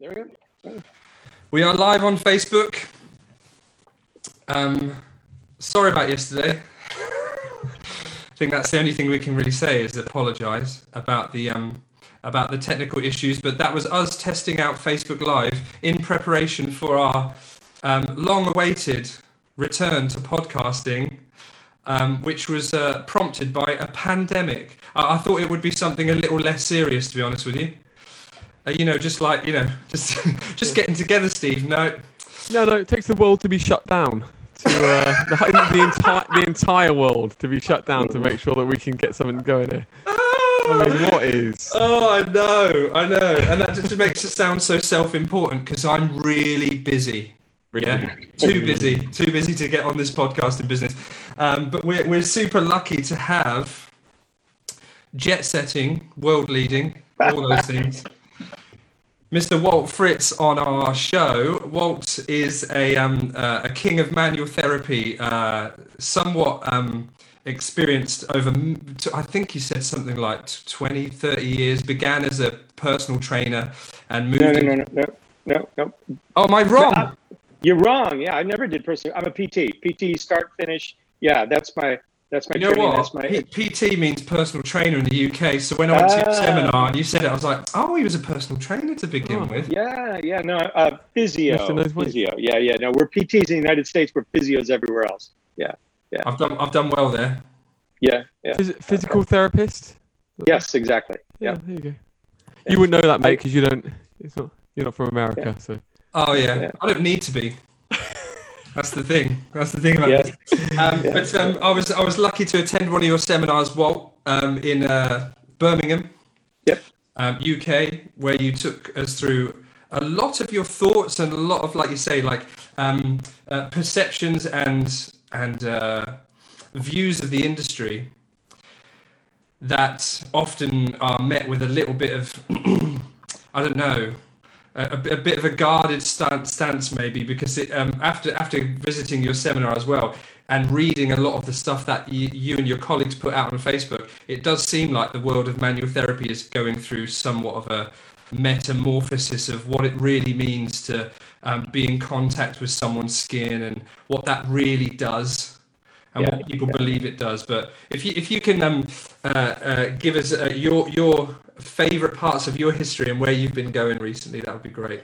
There we go. We are live on Facebook. Um, sorry about yesterday. I think that's the only thing we can really say is apologise about the um, about the technical issues. But that was us testing out Facebook Live in preparation for our um, long-awaited return to podcasting, um, which was uh, prompted by a pandemic. I-, I thought it would be something a little less serious, to be honest with you. Uh, you know, just like you know, just just getting together, Steve. No, No, no, it takes the world to be shut down. To uh, the, the entire the entire world to be shut down to make sure that we can get something going here. I mean, what is? Oh, I know, I know, and that just makes it sound so self-important because I'm really busy. Yeah, too busy, too busy to get on this podcasting business. Um, but we're we're super lucky to have jet setting, world leading, all those things. Mr. Walt Fritz on our show. Walt is a um, uh, a king of manual therapy, uh, somewhat um, experienced over, I think he said something like 20, 30 years, began as a personal trainer and moved. No, no, no, no, no, no, no. Oh, am I wrong? You're wrong. Yeah, I never did personal. I'm a PT. PT start finish. Yeah, that's my that's my You know training. what? That's my P- PT means personal trainer in the UK. So when I went to your Ah. seminar and you said it, I was like, oh, he was a personal trainer to begin Oh. with. yeah, yeah. No, uh, physio. Lifting those weights. Physio. Yeah, yeah. No, we're PTs in the United States. We're physios everywhere else. Yeah, yeah. I've done, I've done well there. yeah, yeah. Phys- physical therapist? Yes, exactly. Yeah, Yeah. there you go. You wouldn't know that, mate, because you don't. It's not. You're not from America, so. Oh yeah. Yeah. I don't need to be. That's the thing. That's the thing about Yeah. this. Um, Yeah. But um, I was I was lucky to attend one of your seminars, Walt, um, in uh, Birmingham, Yep. um, UK, where you took us through a lot of your thoughts and a lot of, like you say, like um, uh, perceptions and and uh, views of the industry that often are met with a little bit of I don't know a, a bit of a guarded stance, stance maybe because it, um, after after visiting your seminar as well and reading a lot of the stuff that you, you and your colleagues put out on Facebook, it does seem like the world of manual therapy is going through somewhat of a metamorphosis of what it really means to um, be in contact with someone's skin and what that really does and Yeah, what people yeah. believe it does. But if you if you can um, uh, uh, give us uh, your your favorite parts of your history and where you've been going recently, that would be great.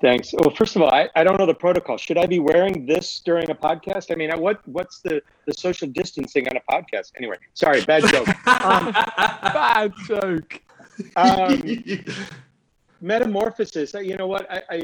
Thanks. Well, first of all, I, I don't know the protocol. Should I be wearing this during a podcast? I mean, what what's the, the social distancing on a podcast? Anyway, sorry, bad joke. Bad joke. Um, metamorphosis. uh, You know what? I, I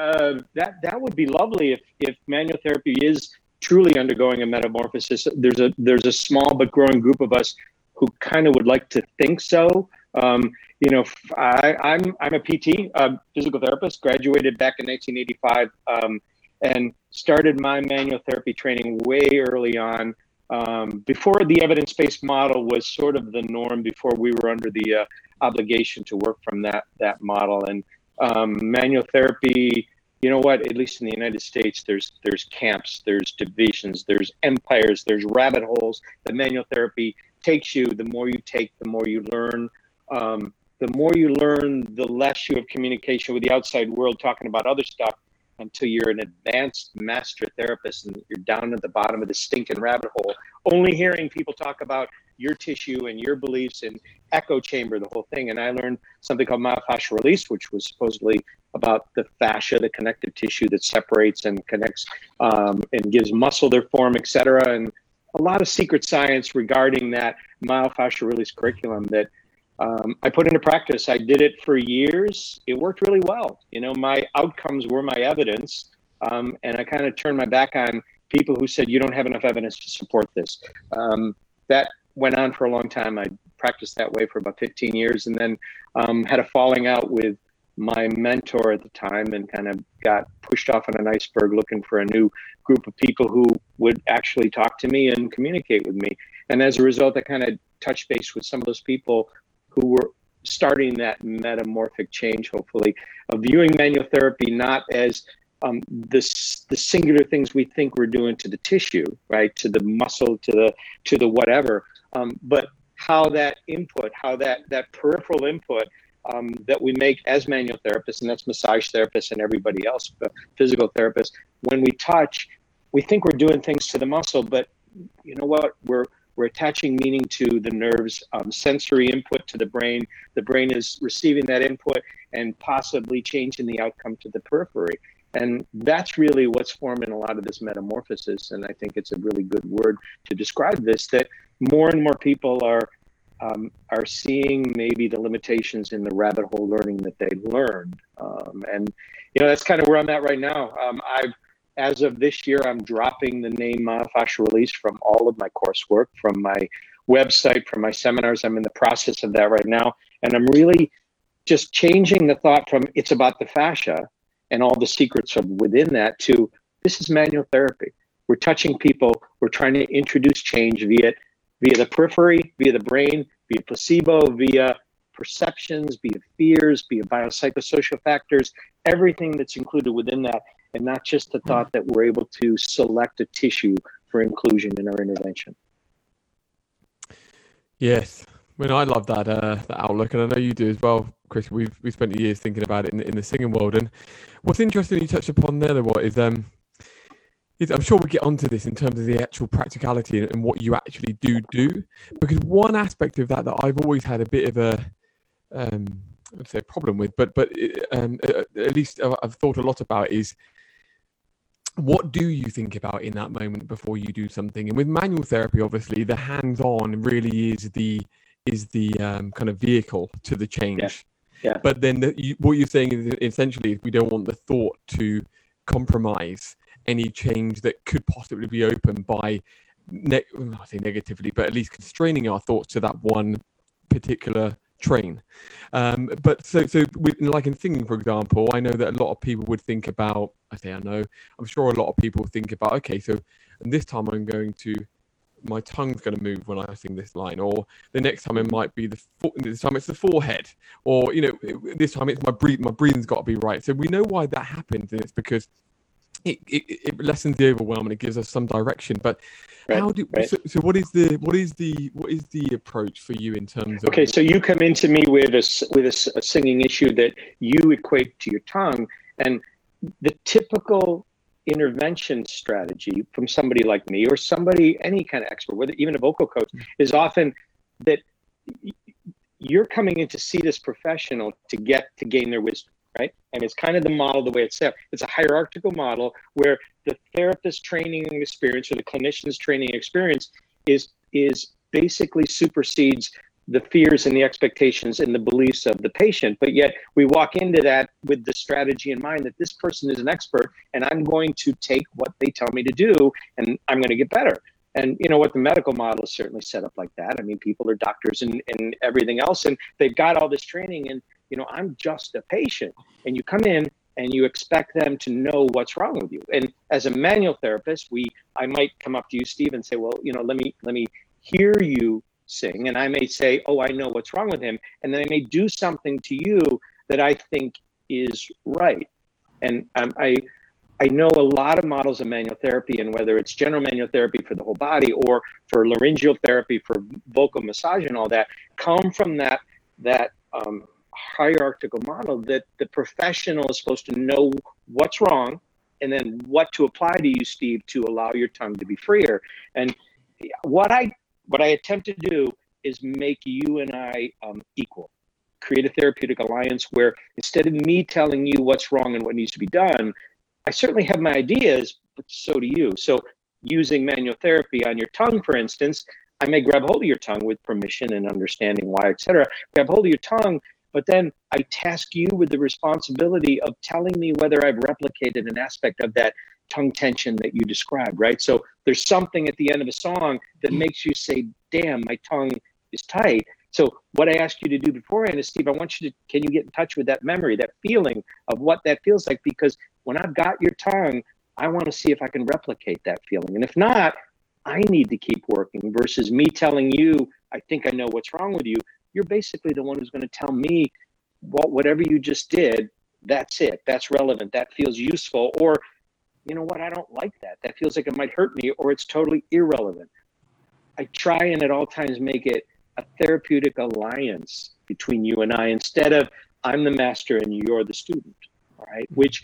uh, that that would be lovely if if manual therapy is truly undergoing a metamorphosis. There's a there's a small but growing group of us who kind of would like to think so. Um, you know, I, am I'm a PT, uh, physical therapist, graduated back in 1985, um, and started my manual therapy training way early on. Um, before the evidence-based model was sort of the norm, before we were under the uh, obligation to work from that that model, and um, manual therapy. You know what? At least in the United States, there's there's camps, there's divisions, there's empires, there's rabbit holes. The manual therapy takes you. The more you take, the more you learn. Um, the more you learn, the less you have communication with the outside world talking about other stuff until you're an advanced master therapist and you're down at the bottom of the stinking rabbit hole, only hearing people talk about your tissue and your beliefs and echo chamber, the whole thing. And I learned something called myofascial release, which was supposedly about the fascia, the connective tissue that separates and connects um, and gives muscle their form, et cetera. And a lot of secret science regarding that myofascial release curriculum that um, I put into practice. I did it for years. It worked really well. You know, my outcomes were my evidence, um, and I kind of turned my back on people who said you don't have enough evidence to support this. Um, that went on for a long time. I practiced that way for about 15 years, and then um, had a falling out with my mentor at the time, and kind of got pushed off on an iceberg looking for a new group of people who would actually talk to me and communicate with me. And as a result, I kind of touched base with some of those people who were starting that metamorphic change, hopefully, of viewing manual therapy not as um, the, the singular things we think we're doing to the tissue, right, to the muscle, to the to the whatever, um, but how that input, how that that peripheral input um, that we make as manual therapists, and that's massage therapists and everybody else, physical therapists. When we touch, we think we're doing things to the muscle, but you know what? We're we're attaching meaning to the nerves, um, sensory input to the brain. The brain is receiving that input and possibly changing the outcome to the periphery. And that's really what's forming a lot of this metamorphosis. And I think it's a really good word to describe this that more and more people are um, are seeing maybe the limitations in the rabbit hole learning that they learned. Um, and, you know, that's kind of where I'm at right now. Um, I've, as of this year, I'm dropping the name Myofascial Release from all of my coursework, from my website, from my seminars. I'm in the process of that right now. And I'm really just changing the thought from it's about the fascia and all the secrets of within that to this is manual therapy. We're touching people. We're trying to introduce change via via the periphery, via the brain, via placebo, via perceptions, via fears, via biopsychosocial factors, everything that's included within that, and not just the thought that we're able to select a tissue for inclusion in our intervention. Yes, I mean, I love that uh, that outlook, and I know you do as well, Chris. We've we spent years thinking about it in, in the singing world, and what's interesting you touched upon there, what is um, I'm sure we'll get onto this in terms of the actual practicality and, what you actually do do, because one aspect of that that I've always had a bit of a um, I'd say a problem with, but but um, at least I've thought a lot about is what do you think about in that moment before you do something? And with manual therapy, obviously, the hands-on really is the is the um, kind of vehicle to the change. Yeah. yeah. But then the, you, what you're saying is essentially we don't want the thought to compromise any change that could possibly be open by, ne- I say negatively, but at least constraining our thoughts to that one particular train. Um, but so, so with, like in singing, for example, I know that a lot of people would think about. I say I know. I'm sure a lot of people think about. Okay, so this time I'm going to my tongue's going to move when I sing this line, or the next time it might be the this time it's the forehead, or you know this time it's my breathe my breathing's got to be right. So we know why that happens, and it's because it, it, it lessens the overwhelm and it gives us some direction. But right, how do right. so, so? What is the what is the what is the approach for you in terms of? Okay, so you come into me with a with a, a singing issue that you equate to your tongue, and the typical intervention strategy from somebody like me or somebody, any kind of expert, whether even a vocal coach, mm-hmm. is often that you're coming in to see this professional to get to gain their wisdom, right? And it's kind of the model the way it's set. It's a hierarchical model where the therapist training experience or the clinician's training experience is is basically supersedes the fears and the expectations and the beliefs of the patient. But yet we walk into that with the strategy in mind that this person is an expert and I'm going to take what they tell me to do and I'm going to get better. And you know what, the medical model is certainly set up like that. I mean, people are doctors and, and everything else, and they've got all this training. And you know, I'm just a patient. And you come in and you expect them to know what's wrong with you. And as a manual therapist, we I might come up to you, Steve, and say, well, you know, let me let me hear you sing and I may say, "Oh, I know what's wrong with him," and then I may do something to you that I think is right. And um, I I know a lot of models of manual therapy, and whether it's general manual therapy for the whole body or for laryngeal therapy for vocal massage and all that, come from that that um, hierarchical model that the professional is supposed to know what's wrong and then what to apply to you, Steve, to allow your tongue to be freer. And what I what I attempt to do is make you and I um, equal. Create a therapeutic alliance where instead of me telling you what's wrong and what needs to be done, I certainly have my ideas, but so do you. So, using manual therapy on your tongue, for instance, I may grab hold of your tongue with permission and understanding why, etc. Grab hold of your tongue, but then I task you with the responsibility of telling me whether I've replicated an aspect of that tongue tension that you described, right? So there's something at the end of a song that makes you say, damn, my tongue is tight. So what I ask you to do beforehand is, Steve, I want you to, can you get in touch with that memory, that feeling of what that feels like? Because when I've got your tongue, I want to see if I can replicate that feeling. And if not, I need to keep working versus me telling you, I think I know what's wrong with you. You're basically the one who's going to tell me what whatever you just did, that's it. That's relevant. That feels useful. Or you know what, I don't like that. That feels like it might hurt me, or it's totally irrelevant. I try and at all times make it a therapeutic alliance between you and I instead of I'm the master and you're the student, right? Mm-hmm. Which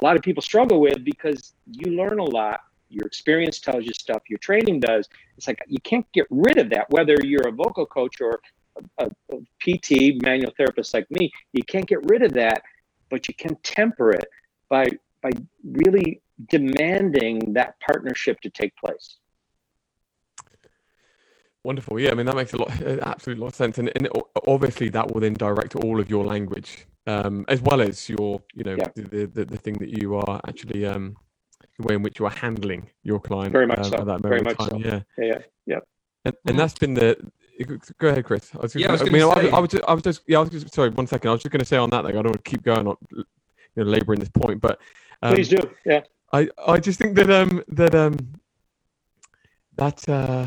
a lot of people struggle with because you learn a lot. Your experience tells you stuff, your training does. It's like you can't get rid of that, whether you're a vocal coach or a, a PT, manual therapist like me, you can't get rid of that, but you can temper it by by really demanding that partnership to take place. Wonderful. Yeah, I mean that makes a lot, absolutely lot of sense, and, and obviously that will then direct all of your language, um, as well as your, you know, yeah. the, the, the thing that you are actually, um, the way in which you are handling your client. Very much uh, so. At that Very much time. so. Yeah. Yeah. Yeah. yeah. And, and that's been the. Go ahead, Chris. I was yeah, I, was I mean, I, I, was just, I was just, yeah, I was just, sorry, one second. I was just going to say on that thing. I don't want to keep going on, you know, laboring this point, but um, please do. Yeah. I, I just think that um that um that uh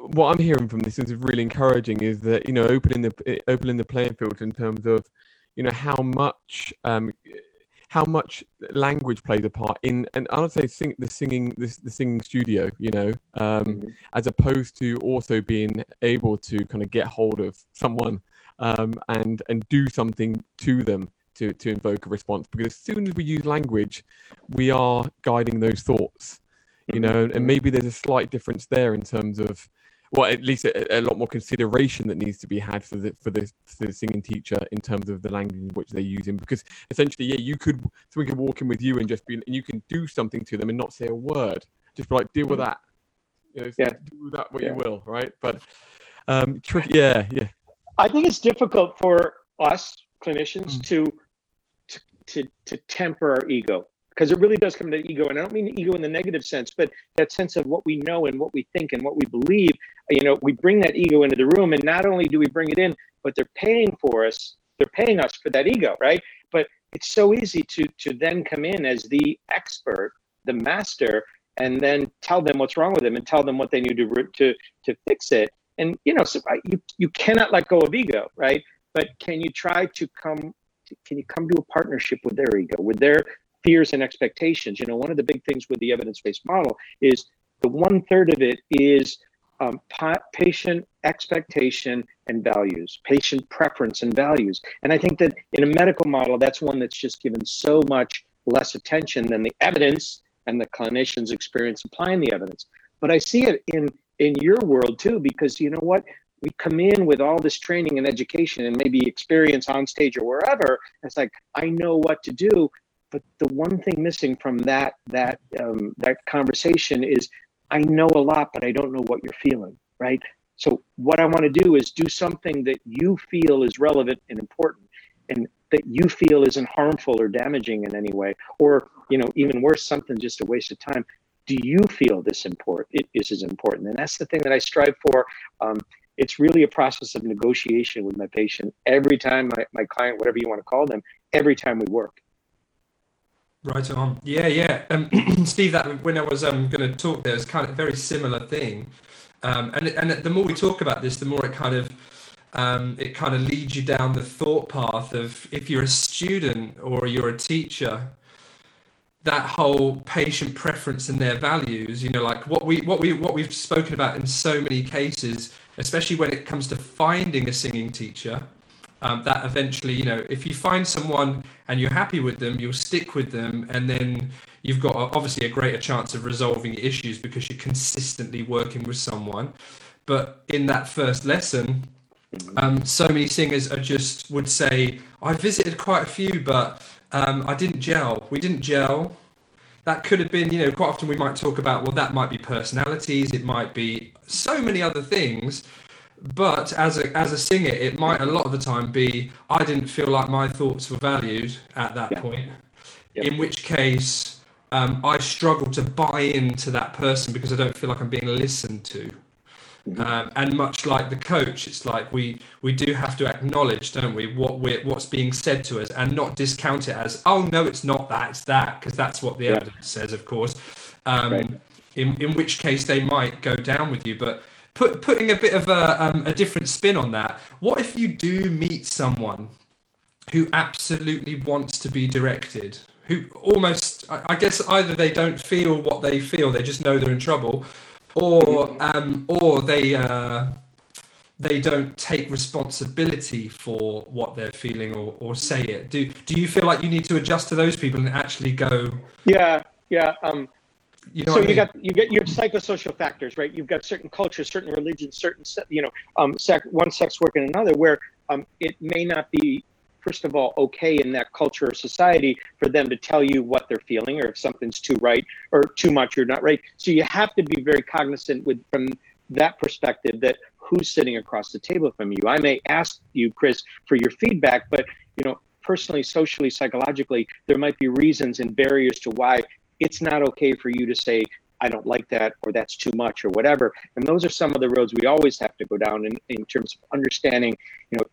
what I'm hearing from this is really encouraging is that you know opening the opening the playing field in terms of you know how much um, how much language plays a part in and I would say sing, the singing this the singing studio you know um, mm-hmm. as opposed to also being able to kind of get hold of someone um, and and do something to them to to invoke a response because as soon as we use language we are guiding those thoughts you mm-hmm. know and maybe there's a slight difference there in terms of well, at least a, a, lot more consideration that needs to be had for the for the, for the singing teacher in terms of the language in which they're using. Because essentially, yeah, you could someone could walk in with you and just be and you can do something to them and not say a word. Just be like, deal with mm. that. You know, yeah. do that what yeah. you will, right? But um, tricky, yeah, yeah. I think it's difficult for us clinicians mm. to, to to to temper our ego because it really does come to ego and i don't mean ego in the negative sense but that sense of what we know and what we think and what we believe you know we bring that ego into the room and not only do we bring it in but they're paying for us they're paying us for that ego right? But it's so easy to to then come in as the expert the master and then tell them what's wrong with them and tell them what they need to to to fix it. And you know so you you cannot let go of ego right? But can you try to come can you come to a partnership with their ego with their fears and expectations. You know, one of the big things with the evidence based model is the one third of it is um, pa- patient expectation and values, patient preference and values. And I think that in a medical model, that's one that's just given so much less attention than the evidence and the clinician's experience applying the evidence. But I see it in in your world too, because you know what? We come in with all this training and education and maybe experience on stage or wherever. It's like, I know what to do but the one thing missing from that that um, that conversation is i know a lot but i don't know what you're feeling right? So what i want to do is do something that you feel is relevant and important and that you feel isn't harmful or damaging in any way or you know even worse something just a waste of time. Do you feel this important it is as important? And that's the thing that i strive for. Um, it's really a process of negotiation with my patient. Every time my, my client whatever you want to call them every time we work Right on. Yeah, yeah. Um, Steve, that when I was um, going to talk, there was kind of a very similar thing, um, and and the more we talk about this, the more it kind of um, it kind of leads you down the thought path of if you're a student or you're a teacher, that whole patient preference and their values. You know, like what we what we what we've spoken about in so many cases, especially when it comes to finding a singing teacher um, that eventually, you know, if you find someone and you're happy with them, you'll stick with them, and then you've got obviously a greater chance of resolving issues because you're consistently working with someone. But in that first lesson, um, so many singers are just would say, I visited quite a few, but um, I didn't gel. We didn't gel. That could have been, you know, quite often we might talk about, well, that might be personalities, it might be so many other things but as a as a singer, it might a lot of the time be I didn't feel like my thoughts were valued at that yeah. point. In which case, um, I struggle to buy into that person because I don't feel like I'm being listened to. Mm-hmm. Um, and much like the coach, it's like we we do have to acknowledge, don't we, what we what's being said to us, and not discount it as, oh no, it's not that, it's that, because that's what the yeah. evidence says, of course. Um, right. In in which case they might go down with you, but put, putting a bit of a, um, a different spin on that, what if you do meet someone who absolutely wants to be directed? Who almost, I guess, either they don't feel what they feel, they just know they're in trouble, or um, or they uh, they don't take responsibility for what they're feeling or, or say it. Do do you feel like you need to adjust to those people and actually go? Yeah, yeah. Um, you know so what I you mean? got you get you have psychosocial factors, right? You've got certain cultures, certain religions, certain you know, um, sex, one sex work and another, where um, it may not be first of all okay in that culture or society for them to tell you what they're feeling or if something's too right or too much or not right. So you have to be very cognizant with from that perspective that who's sitting across the table from you. I may ask you, Chris, for your feedback, but you know, personally, socially, psychologically, there might be reasons and barriers to why it's not okay for you to say, I don't like that, or that's too much, or whatever. And those are some of the roads we always have to go down in, in terms of understanding, you know,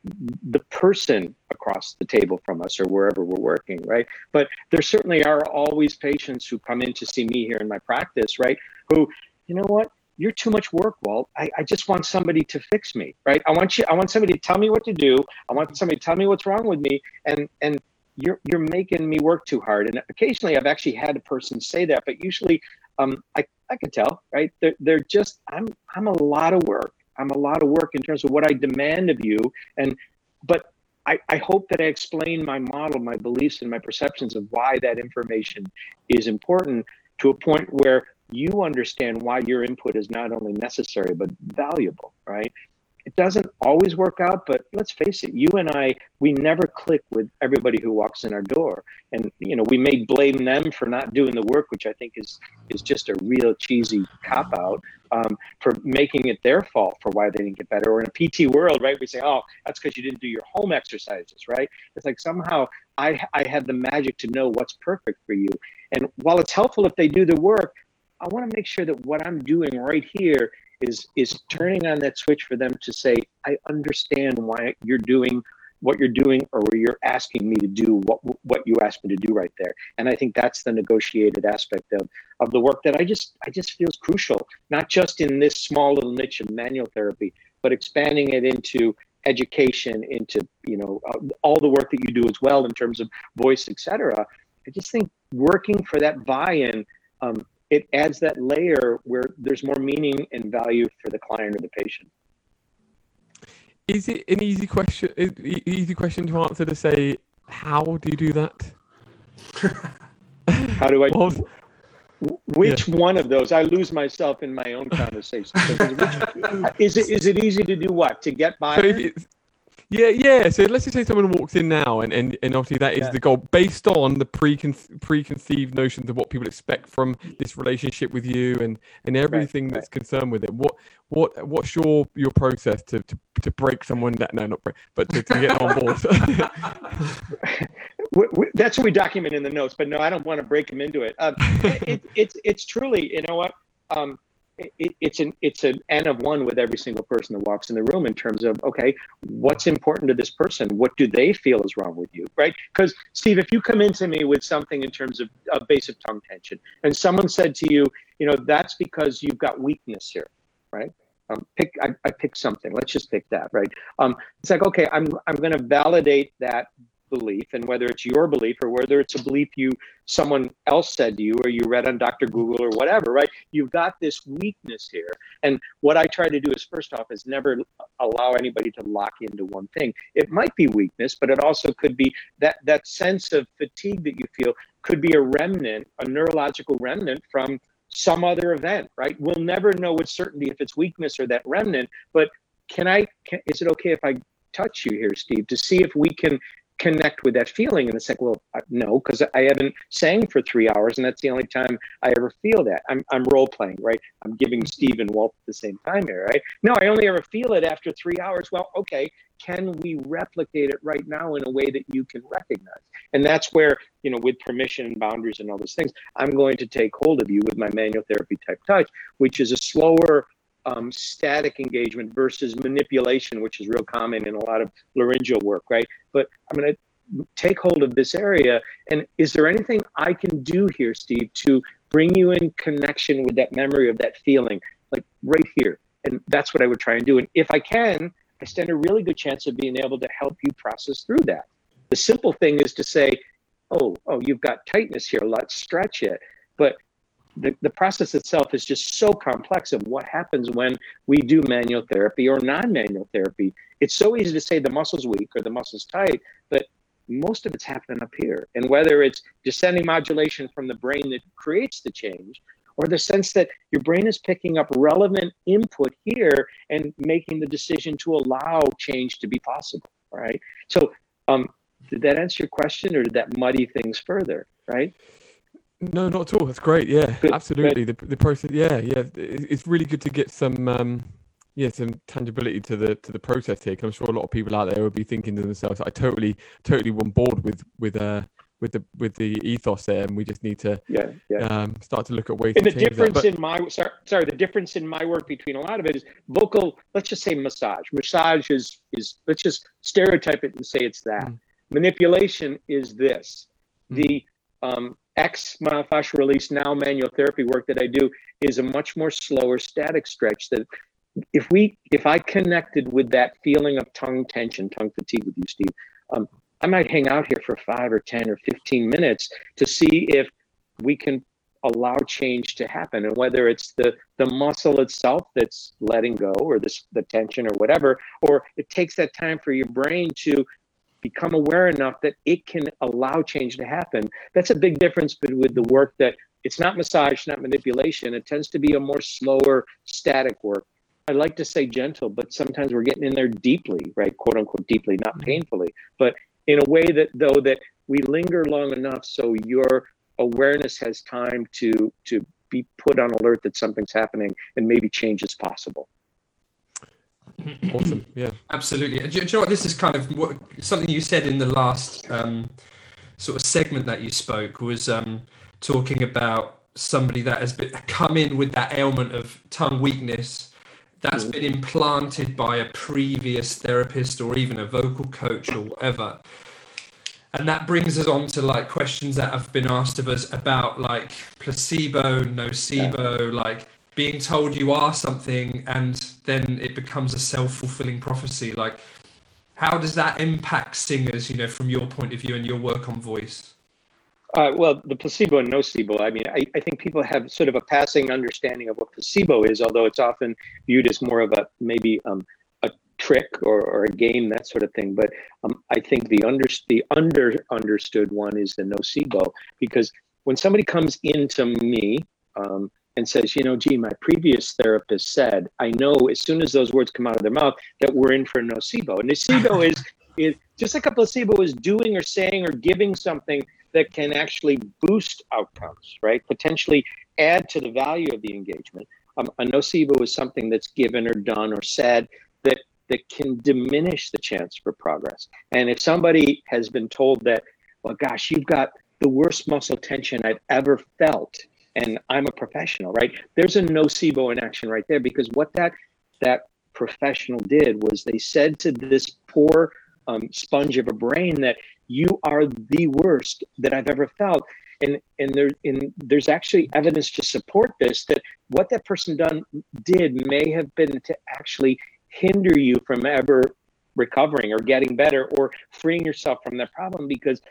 the person across the table from us or wherever we're working, right? But there certainly are always patients who come in to see me here in my practice, right? Who, you know what? You're too much work, Walt. I, I just want somebody to fix me, right? I want you. I want somebody to tell me what to do. I want somebody to tell me what's wrong with me, and and you're you're making me work too hard. And occasionally, I've actually had a person say that, but usually, um, I I can tell, right? They're they're just I'm I'm a lot of work. I'm a lot of work in terms of what I demand of you, and but I, I hope that I explain my model, my beliefs, and my perceptions of why that information is important to a point where you understand why your input is not only necessary but valuable, right? It doesn't always work out, but let's face it, you and I, we never click with everybody who walks in our door. And you know, we may blame them for not doing the work, which I think is is just a real cheesy cop out um, for making it their fault for why they didn't get better. Or in a PT world, right? We say, oh, that's because you didn't do your home exercises, right? It's like somehow I I have the magic to know what's perfect for you. And while it's helpful if they do the work, I want to make sure that what I'm doing right here is is turning on that switch for them to say, I understand why you're doing what you're doing or you're asking me to do what what you asked me to do right there. And I think that's the negotiated aspect of of the work that I just I just feels crucial, not just in this small little niche of manual therapy, but expanding it into education, into you know uh, all the work that you do as well in terms of voice, etc. I just think working for that buy-in um, it adds that layer where there's more meaning and value for the client or the patient. Is it an easy question? Easy question to answer to say, how do you do that? How do I? Well, Which one of those? I lose myself in my own conversation. Is it is it easy to do what to get by? So yeah, yeah. So let's just say someone walks in now, and, and, and obviously that is Yeah. the goal, based on the precon- preconceived notions of what people expect from this relationship with you, and, and everything that's concerned with it. What what what's your your process to, to, to break someone that no not break, but to, to get on board? we, we, that's what we document in the notes. But no, I don't want to break them into it. Um, it, it it's it's truly, you know what? Um, it, it- it's an it's an n of one with every single person that walks in the room in terms of okay, what's important to this person? What do they feel is wrong with you, right? Because Steve, if you come into me with something in terms of, of basic tongue tension, and someone said to you, you know, that's because you've got weakness here, right? Um, pick I, I pick something. Let's just pick that, right? Um, it's like okay, I'm I'm going to validate that belief and whether it's your belief or whether it's a belief you someone else said to you or you read on dr google or whatever right? You've got this weakness here. And what i try to do is first off is never allow anybody to lock into one thing. It might be weakness but it also could be that that sense of fatigue that you feel could be a remnant a neurological remnant from some other event right? We'll never know with certainty if it's weakness or that remnant but can i can, is it okay if i touch you here steve to see if we can connect with that feeling. And it's like well no because i haven't sang for three hours and that's the only time i ever feel that. I'm, I'm role playing right? I'm giving steve and walt at the same time here right? No i only ever feel it after three hours. Well okay can we replicate it right now in a way that you can recognize? And that's where you know with permission and boundaries and all those things i'm going to take hold of you with my manual therapy type touch which is a slower um, static engagement versus manipulation which is real common in a lot of laryngeal work right? But i'm going to take hold of this area and is there anything i can do here steve to bring you in connection with that memory of that feeling? Like right here and that's what i would try and do. And if i can i stand a really good chance of being able to help you process through that. The simple thing is to say oh oh you've got tightness here. Let's stretch it. But the, the process itself is just so complex of what happens when we do manual therapy or non-manual therapy. It's so easy to say the muscle's weak or the muscle's tight, but most of it's happening up here. And whether it's descending modulation from the brain that creates the change, or the sense that your brain is picking up relevant input here and making the decision to allow change to be possible. Right. So, um, did that answer your question, or did that muddy things further? Right. No, not at all. That's great. Yeah, good, absolutely. The the process. Yeah, yeah. It's really good to get some. Um, yeah, some tangibility to the to the process here. I'm sure a lot of people out there will be thinking to themselves, "I totally, totally on board with with uh with the with the ethos there, and we just need to yeah, yeah. Um, start to look at ways. And the difference but... in my sorry, sorry, the difference in my work between a lot of it is vocal. Let's just say massage. Massage is is let's just stereotype it and say it's that. Mm. Manipulation is this. Mm. The um, X myofascial release now manual therapy work that I do is a much more slower static stretch that if we if I connected with that feeling of tongue tension, tongue fatigue with you, Steve, um, I might hang out here for five or ten or fifteen minutes to see if we can allow change to happen, and whether it's the the muscle itself that's letting go, or this the tension, or whatever, or it takes that time for your brain to become aware enough that it can allow change to happen. That's a big difference with the work that it's not massage, not manipulation. It tends to be a more slower, static work. I like to say gentle, but sometimes we're getting in there deeply, right? Quote unquote deeply, not mm-hmm. painfully, but in a way that though that we linger long enough so your awareness has time to to be put on alert that something's happening and maybe change is possible. Awesome. Yeah. Absolutely. Do, do, you know what? This is kind of what, something you said in the last um, sort of segment that you spoke was um, talking about somebody that has been, come in with that ailment of tongue weakness that's mm. been implanted by a previous therapist or even a vocal coach or whatever. And that brings us on to like questions that have been asked of us about like placebo, nocebo, yeah. like being told you are something and then it becomes a self-fulfilling prophecy. Like how does that impact singers you know from your point of view and your work on voice? Uh, well the placebo and nocebo i mean I, I think people have sort of a passing understanding of what placebo is although it's often viewed as more of a maybe um, a trick or, or a game that sort of thing. But um, i think the under the under understood one is the nocebo because when somebody comes into me um, and says, you know, gee, my previous therapist said, I know as soon as those words come out of their mouth that we're in for a nocebo. And nocebo is is just like a placebo is doing or saying or giving something that can actually boost outcomes, right? Potentially add to the value of the engagement. Um, a nocebo is something that's given or done or said that that can diminish the chance for progress. And if somebody has been told that, well, gosh, you've got the worst muscle tension I've ever felt and I'm a professional, right? There's a nocebo in action right there because what that that professional did was they said to this poor um, sponge of a brain that you are the worst that I've ever felt. And and there in there's actually evidence to support this that what that person done did may have been to actually hinder you from ever recovering or getting better or freeing yourself from that problem because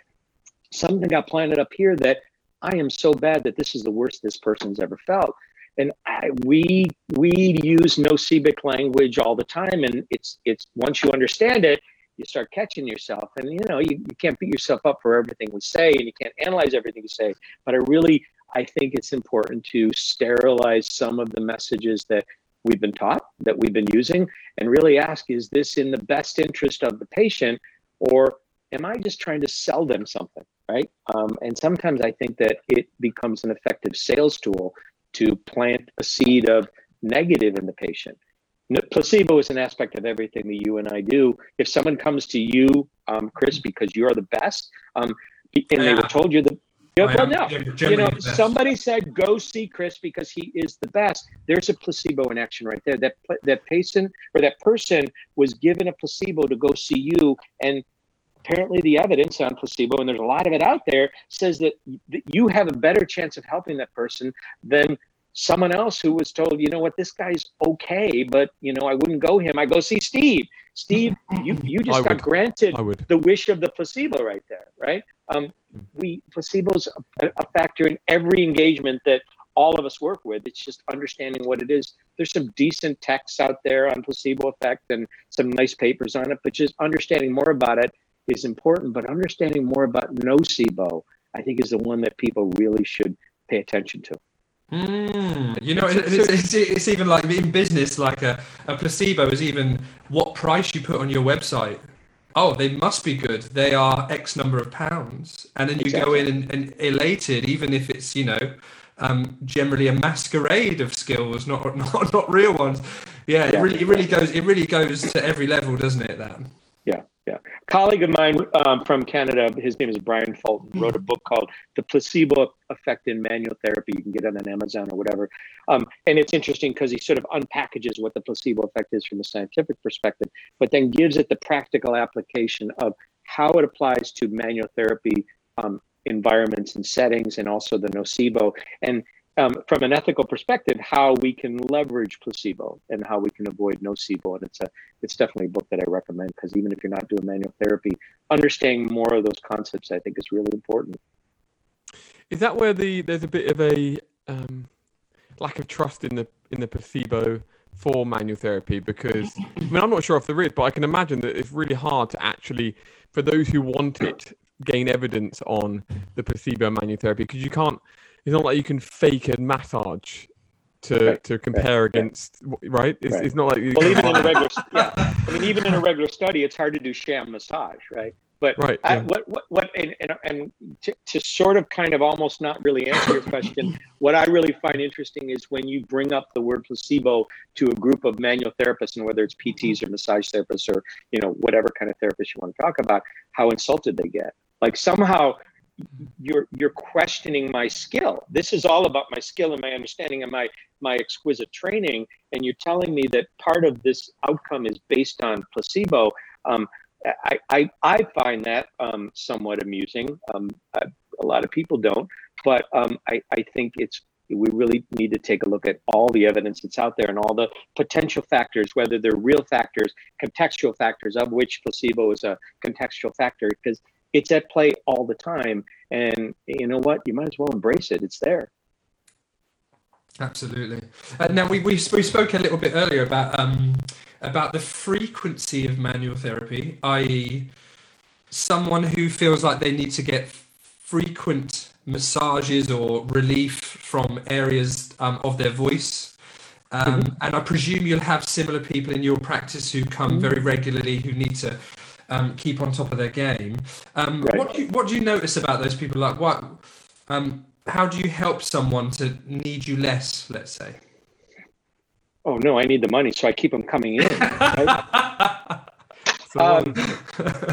something got planted up here that I am so bad that this is the worst this person's ever felt. And I, we we use nocebic language all the time, and it's it's once you understand it, you start catching yourself, and you know you, you can't beat yourself up for everything we say, and you can't analyze everything you say. But I really I think it's important to sterilize some of the messages that we've been taught, that we've been using, and really ask: Is this in the best interest of the patient, or am I just trying to sell them something? Right? Um, and sometimes I think that it becomes an effective sales tool to plant a seed of negative in the patient. Placebo is an aspect of everything that you and I do. If someone comes to you, um, Chris, because you're the best, um, and they were told you the yeah, well, no. You know, somebody said go see Chris because he is the best. There's a placebo in action right there. That that patient or that person was given a placebo to go see you, and apparently the evidence on placebo, and there's a lot of it out there, says that, that you have a better chance of helping that person than someone else who was told, you know what, this guy's okay, but you know, I wouldn't go him. I go see Steve. Steve, you you just I got would. granted the wish of the placebo right there, right? Um, we placebo's a, a factor in every engagement that all of us work with. It's just understanding what it is. There's some decent texts out there on placebo effect and some nice papers on it, but just understanding more about it is important. But understanding more about nocebo, I think, is the one that people really should pay attention to. Mm, you know, it's, it's, it's, even like in business, like a, a placebo is even what price you put on your website. Oh, they must be good. They are X number of pounds. And then you exactly. go in and, and, elated, even if it's, you know, um, generally a masquerade of skills, not not, not real ones. Yeah, yeah, it really it really goes it really goes to every level, doesn't it? That. Yeah, yeah. A colleague of mine um, from Canada, his name is Brian Fulton, wrote a book called The Placebo Effect in Manual Therapy. You can get it on Amazon or whatever. Um, and it's interesting because he sort of unpackages what the placebo effect is from a scientific perspective, but then gives it the practical application of how it applies to manual therapy um, environments and settings, and also the nocebo. And um, from an ethical perspective, how we can leverage placebo and how we can avoid nocebo. And it's a it's definitely a book that I recommend because even if you're not doing manual therapy, understanding more of those concepts I think is really important. Is that where the there's a bit of a um, lack of trust in the in the placebo for manual therapy? Because I mean I'm not sure if there is, but I can imagine that it's really hard to actually for those who want it gain evidence on the placebo manual therapy because you can't it's not like you can fake a massage to right, to compare right, against right? It's, right. it's not like well even in a regular yeah. I mean even in a regular study it's hard to do sham massage right? But right, I, what what what and and, and to, to sort of kind of almost not really answer your question, what I really find interesting is when you bring up the word placebo to a group of manual therapists, and whether it's PTs or massage therapists or you know whatever kind of therapist you want to talk about, how insulted they get. Like somehow you're you're questioning my skill. This is all about my skill and my understanding and my my exquisite training. And you're telling me that part of this outcome is based on placebo. Um, I, I, I find that um, somewhat amusing. Um, I, a lot of people don't, but um, I, I think it's we really need to take a look at all the evidence that's out there and all the potential factors, whether they're real factors, contextual factors, of which placebo is a contextual factor, because it's at play all the time. And you know what? You might as well embrace it. It's there. Absolutely. Uh, now we, we we spoke a little bit earlier about um, about the frequency of manual therapy, i.e., someone who feels like they need to get frequent massages or relief from areas um, of their voice. Um, mm-hmm. And I presume you'll have similar people in your practice who come mm-hmm. very regularly who need to um, keep on top of their game. Um, right. What do you, what do you notice about those people? Like what? Um, how do you help someone to need you less? Let's say. Oh no, I need the money, so I keep them coming in. Right? um,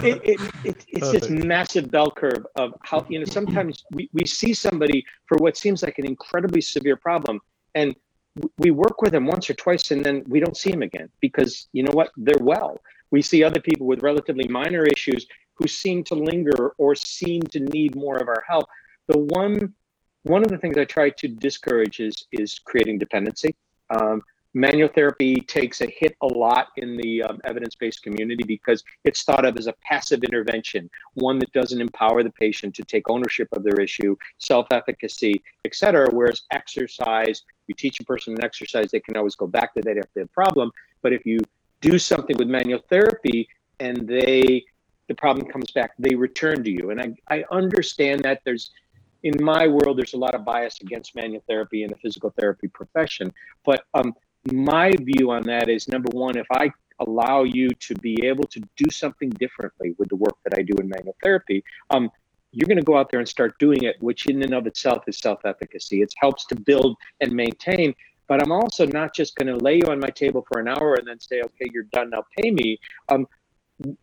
it, it, it, it's this massive bell curve of how you know sometimes we, we see somebody for what seems like an incredibly severe problem and we work with them once or twice and then we don't see them again because you know what they're well we see other people with relatively minor issues who seem to linger or seem to need more of our help. The one one of the things I try to discourage is is creating dependency. Um, manual therapy takes a hit a lot in the um, evidence-based community because it's thought of as a passive intervention, one that doesn't empower the patient to take ownership of their issue, self-efficacy, et cetera. Whereas exercise, you teach a person an exercise, they can always go back to that if they have a problem. But if you do something with manual therapy and they the problem comes back they return to you. And i, I understand that there's in my world there's a lot of bias against manual therapy in the physical therapy profession. But um, my view on that is number one if i allow you to be able to do something differently with the work that i do in manual therapy um, you're going to go out there and start doing it which in and of itself is self-efficacy. It helps to build and maintain but I'm also not just going to lay you on my table for an hour and then say, okay, you're done. Now pay me. Um,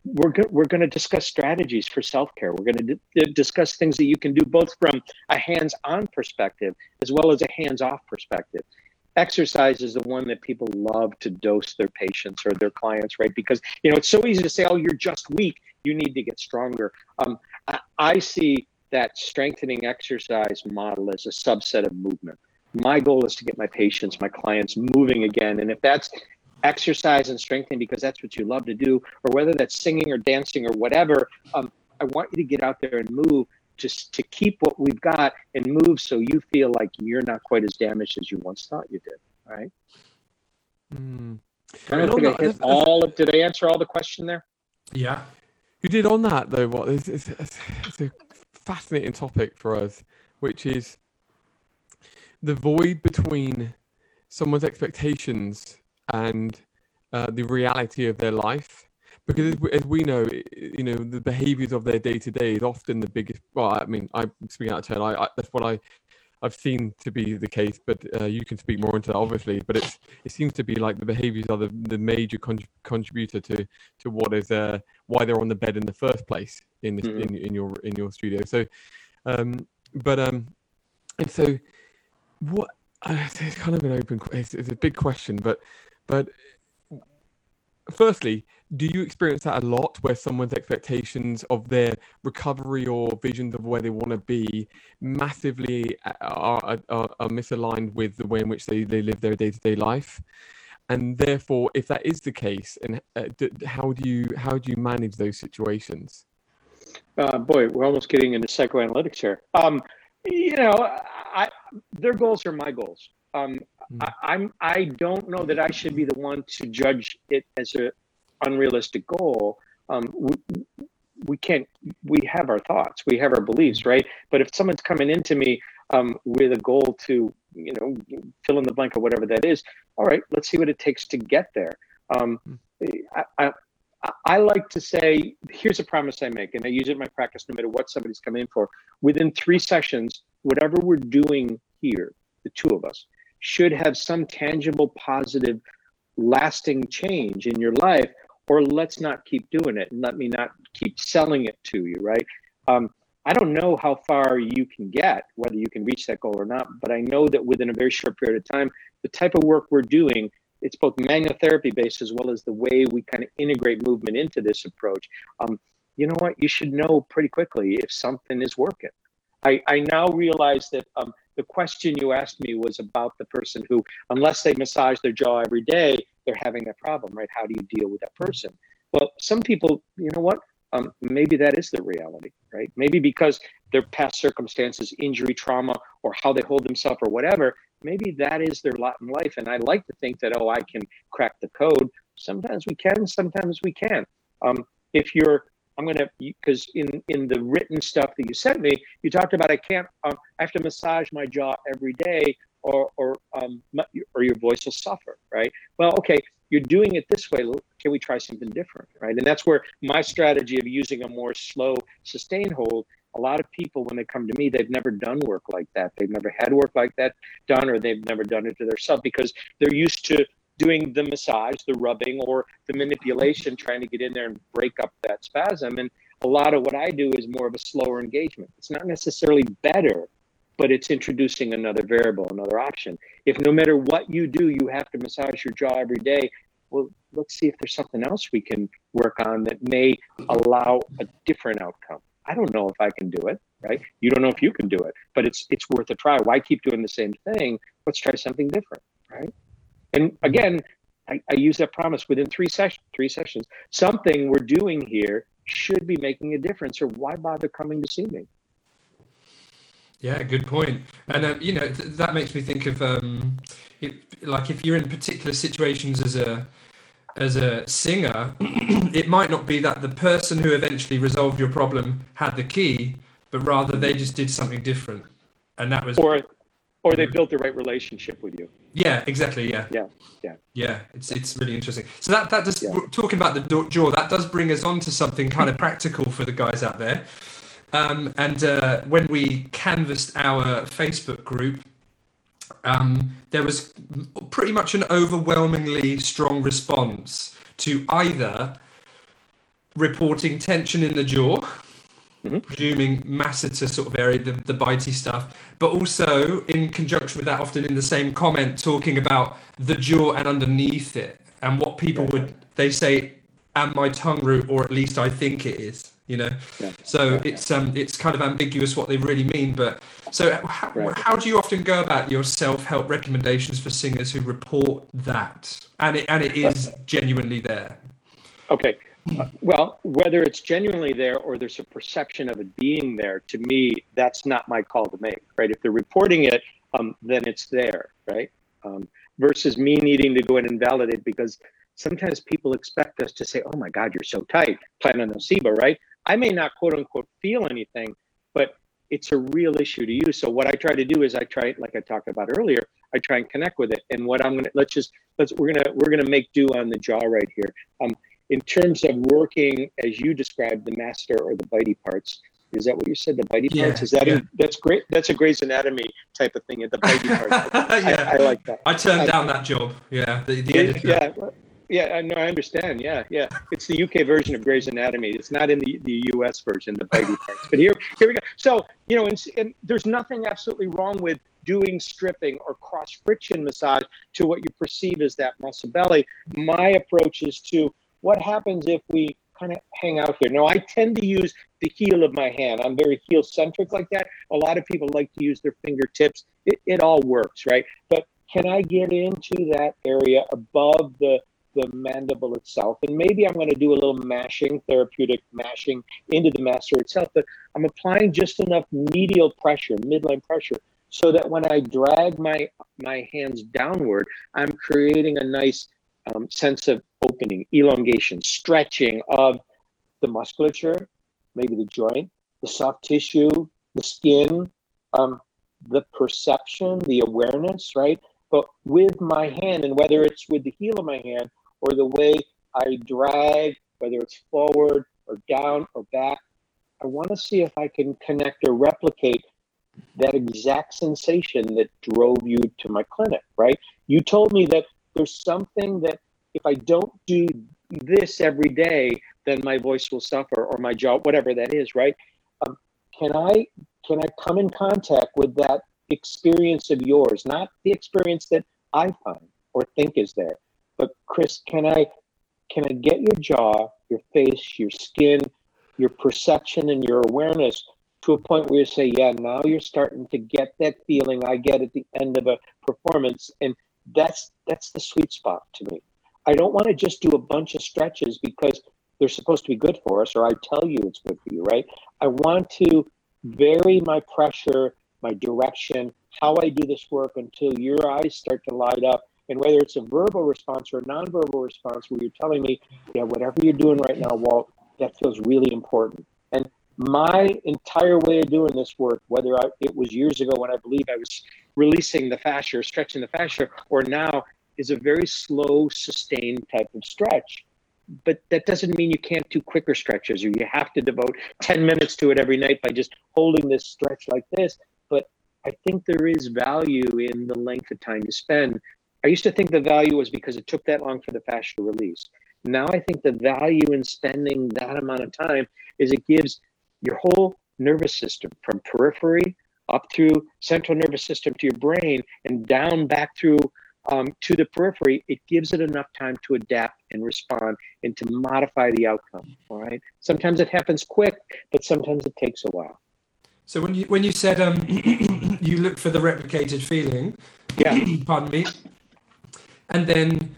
we're go- we're going to discuss strategies for self care. We're going to d- discuss things that you can do both from a hands on perspective as well as a hands off perspective. Exercise is the one that people love to dose their patients or their clients, right? Because you know it's so easy to say, "Oh, you're just weak. You need to get stronger." Um, I, I see that strengthening exercise model as a subset of movement my goal is to get my patients, my clients moving again. And if that's exercise and strengthening because that's what you love to do, or whether that's singing or dancing or whatever, um, I want you to get out there and move. just to keep what we've got and move so you feel like you're not quite as damaged as you once thought you did. Right. Mm. I don't think I hit all of, did I answer all the question there? Yeah. You did on that though. What it's, it's, it's a fascinating topic for us, which is the void between someone's expectations and uh, the reality of their life. Because as we, know, you know, the behaviors of their day to day is often the biggest. Well, I mean, I'm speaking out of turn. I, I, that's what I I've seen to be the case, but uh, you can speak more into that, obviously. But it's it seems to be like the behaviours are the, the major con- contributor to to what is uh, why they're on the bed in the first place in this, mm-hmm. in, in your in your studio. So, um, but um, and so what? Uh, it's kind of an open. It's, it's a big question, but but firstly, do you experience that a lot where someone's expectations of their recovery or visions of where they want to be massively uh, are, are, are misaligned with the way in which they, they live their day-to-day life and therefore if that is the case and uh, d- how do you how do you manage those situations uh, boy we're almost getting into psychoanalytics here um, you know I, their goals are my goals um, mm. I, I'm I don't know that I should be the one to judge it as a unrealistic goal. Um, we, we can't. We have our thoughts, we have our beliefs, right? But if someone's coming into me um, with a goal to, you know, fill in the blank or whatever that is, all right, let's see what it takes to get there. Um, mm. I, I, I like to say, here's a promise I make, and I use it in my practice no matter what somebody's coming in for. Within three sessions, whatever we're doing here, the two of us, should have some tangible, positive, lasting change in your life, or let's not keep doing it and let me not keep selling it to you, right? Um, I don't know how far you can get, whether you can reach that goal or not, but I know that within a very short period of time, the type of work we're doing, it's both manual therapy based as well as the way we kind of integrate movement into this approach. Um, you know what? You should know pretty quickly if something is working. I, I now realize that um, the question you asked me was about the person who, unless they massage their jaw every day, they're having that problem, right? How do you deal with that person? Well, some people, you know what? Um, maybe that is the reality, right? Maybe because their past circumstances, injury, trauma, or how they hold themselves, or whatever, maybe that is their lot in life. And I like to think that, oh, I can crack the code. Sometimes we can, sometimes we can't. Um, if you're I'm going to because in in the written stuff that you sent me, you talked about I can't um, I have to massage my jaw every day or or um or your voice will suffer, right? Well, okay, you're doing it this way. Can we try something different, right? And that's where my strategy of using a more slow sustain hold. A lot of people, when they come to me, they've never done work like that. They've never had work like that done, or they've never done it to themselves because they're used to doing the massage, the rubbing, or the manipulation, trying to get in there and break up that spasm. And a lot of what I do is more of a slower engagement. It's not necessarily better, but it's introducing another variable, another option. If no matter what you do, you have to massage your jaw every day, well, let's see if there's something else we can work on that may allow a different outcome. I don't know if I can do it, right? You don't know if you can do it, but it's it's worth a try. Why keep doing the same thing? Let's try something different, right? And again, I, I use that promise within three sessions. Three sessions, something we're doing here should be making a difference, or why bother coming to see me? Yeah, good point. And uh, you know th- that makes me think of um, it, like if you're in particular situations as a as a singer, it might not be that the person who eventually resolved your problem had the key, but rather they just did something different, and that was or or they built the right relationship with you. Yeah, exactly. Yeah. Yeah. Yeah. Yeah. It's it's really interesting. So that that does yeah. talking about the jaw that does bring us on to something kind of practical for the guys out there. Um, and uh, when we canvassed our Facebook group, um, there was pretty much an overwhelmingly strong response to either reporting tension in the jaw mm-hmm. presuming masseter sort of area, the, the bitey stuff, but also in conjunction with that, often in the same comment, talking about the jaw and underneath it, and what people yeah. would they say, "Am my tongue root?" or at least I think it is. You know, yeah. so yeah. it's um it's kind of ambiguous what they really mean. But so how, right. how do you often go about your self help recommendations for singers who report that, and it and it is genuinely there? Okay, well, whether it's genuinely there or there's a perception of it being there, to me, that's not my call to make, right? If they're reporting it, um, then it's there, right? Um, versus me needing to go in and validate because sometimes people expect us to say, "Oh my God, you're so tight," plan on nocebo, right? I may not quote unquote feel anything, but it's a real issue to you. So what I try to do is I try, like I talked about earlier, I try and connect with it. And what I'm gonna let's just let's we're gonna we're gonna make do on the jaw right here. Um, in terms of working as you described the masseter or the bitey parts. Is that what you said? The bitey Yeah, parts? Is that yeah. in, that's great? That's a Grey's Anatomy type of thing. The bitey parts. yeah. I, I like that. I turned I- down that job. Yeah, the, the Yeah, editor. yeah, well, yeah. I know. I understand. Yeah, yeah. It's the UK version of Grey's Anatomy. It's not in the, the US version, the bitey parts. But here, here we go. So you know, and, and there's nothing absolutely wrong with doing stripping or cross friction massage to what you perceive as that muscle belly. My approach is to what happens if we kind of hang out here. Now, I tend to use the heel of my hand. I'm very heel centric like that. A lot of people like to use their fingertips. It, it all works, right? But can I get into that area above the the mandible itself? And maybe I'm going to do a little mashing, therapeutic mashing into the masseter itself. But I'm applying just enough medial pressure, midline pressure, so that when I drag my my hands downward, I'm creating a nice um, sense of opening, elongation, stretching of the musculature, maybe the joint, the soft tissue, the skin, um, the perception, the awareness, right? But with my hand, and whether it's with the heel of my hand or the way I drag, whether it's forward or down or back, I want to see if I can connect or replicate that exact sensation that drove you to my clinic, right? You told me that there's something that if I don't do this every day, then my voice will suffer or my jaw, whatever that is, right? Um, can I can I come in contact with that experience of yours, not the experience that I find or think is there, but Chris, can I can I get your jaw, your face, your skin, your perception, and your awareness to a point where you say, yeah, now you're starting to get that feeling I get at the end of a performance, and that's that's the sweet spot to me. I don't want to just do a bunch of stretches because they're supposed to be good for us, or I tell you it's good for you, right? I want to vary my pressure, my direction, how I do this work until your eyes start to light up. And whether it's a verbal response or a nonverbal response where you're telling me, yeah, whatever you're doing right now, Walt, that feels really important. And my entire way of doing this work, whether I, it was years ago when I believe I was releasing the fascia, or stretching the fascia, or now, is a very slow, sustained type of stretch. But that doesn't mean you can't do quicker stretches or you have to devote 10 minutes to it every night by just holding this stretch like this. But I think there is value in the length of time you spend. I used to think the value was because it took that long for the fascia to release. Now I think the value in spending that amount of time is it gives your whole nervous system from periphery up through central nervous system to your brain and down back through um, to the periphery, it gives it enough time to adapt and respond and to modify the outcome. All right. Sometimes it happens quick, but sometimes it takes a while. So when you when you said um, you look for the replicated feeling, Yeah. pardon me, and then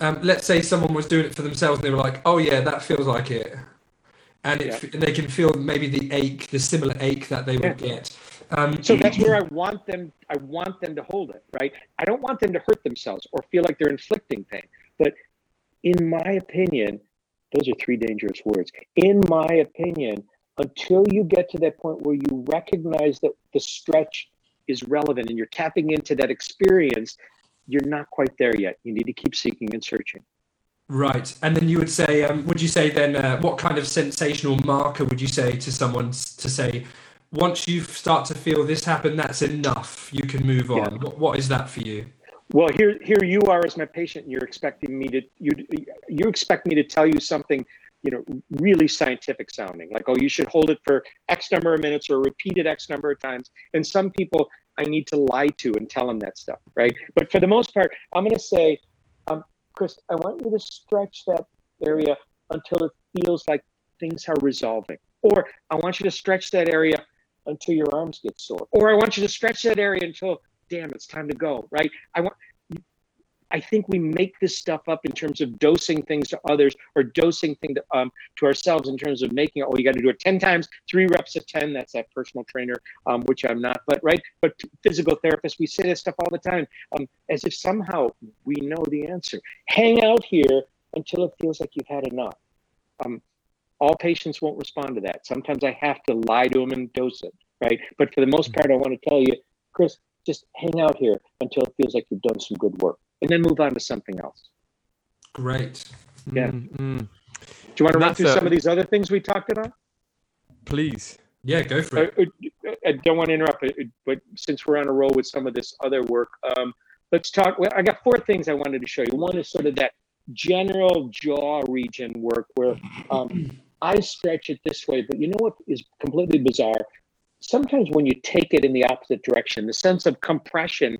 um, let's say someone was doing it for themselves and they were like, oh yeah, that feels like it, and it, Yeah. and they can feel maybe the ache, the similar ache that they would get. Um, So that's where I want them. I want them to hold it. Right. I don't want them to hurt themselves or feel like they're inflicting pain. But in my opinion, those are three dangerous words. In my opinion, until you get to that point where you recognize that the stretch is relevant and you're tapping into that experience, you're not quite there yet. You need to keep seeking and searching. Right, and then you would say, um, would you say then, uh, what kind of sensational marker would you say to someone to say, once you start to feel this happen, that's enough, you can move on. Yeah. What, what is that for you? Well, here, here you are as my patient. And you're expecting me to you you expect me to tell you something, you know, really scientific sounding. Like, oh, you should hold it for X number of minutes or repeat it X number of times. And some people I need to lie to and tell them that stuff, right? But for the most part, I'm going to say, um, Chris, I want you to stretch that area until it feels like things are resolving, or I want you to stretch that area until your arms get sore, or I want you to stretch that area until damn, it's time to go, right? I want, I think we make this stuff up in terms of dosing things to others or dosing thing to, um, to ourselves in terms of making. Oh, you got to do it 10 times, three reps of 10. That's that personal trainer, um, which I'm not, but right. But physical therapists, we say this stuff all the time um, as if somehow we know the answer. Hang out here until it feels like you've had enough. Um, all patients won't respond to that. Sometimes I have to lie to them and dose it, right? But for the most part, I want to tell you, Chris, just hang out here until it feels like you've done some good work and then move on to something else. Great. Yeah. Mm-hmm. Do you want to run through a, some of these other things we talked about? Please. Yeah, go for it. I, uh, uh, I don't want to interrupt, but since we're on a roll with some of this other work, um, let's talk. Well, I got four things I wanted to show you. One is sort of that general jaw region work where um, I stretch it this way, but you know what is completely bizarre? Sometimes when you take it in the opposite direction, the sense of compression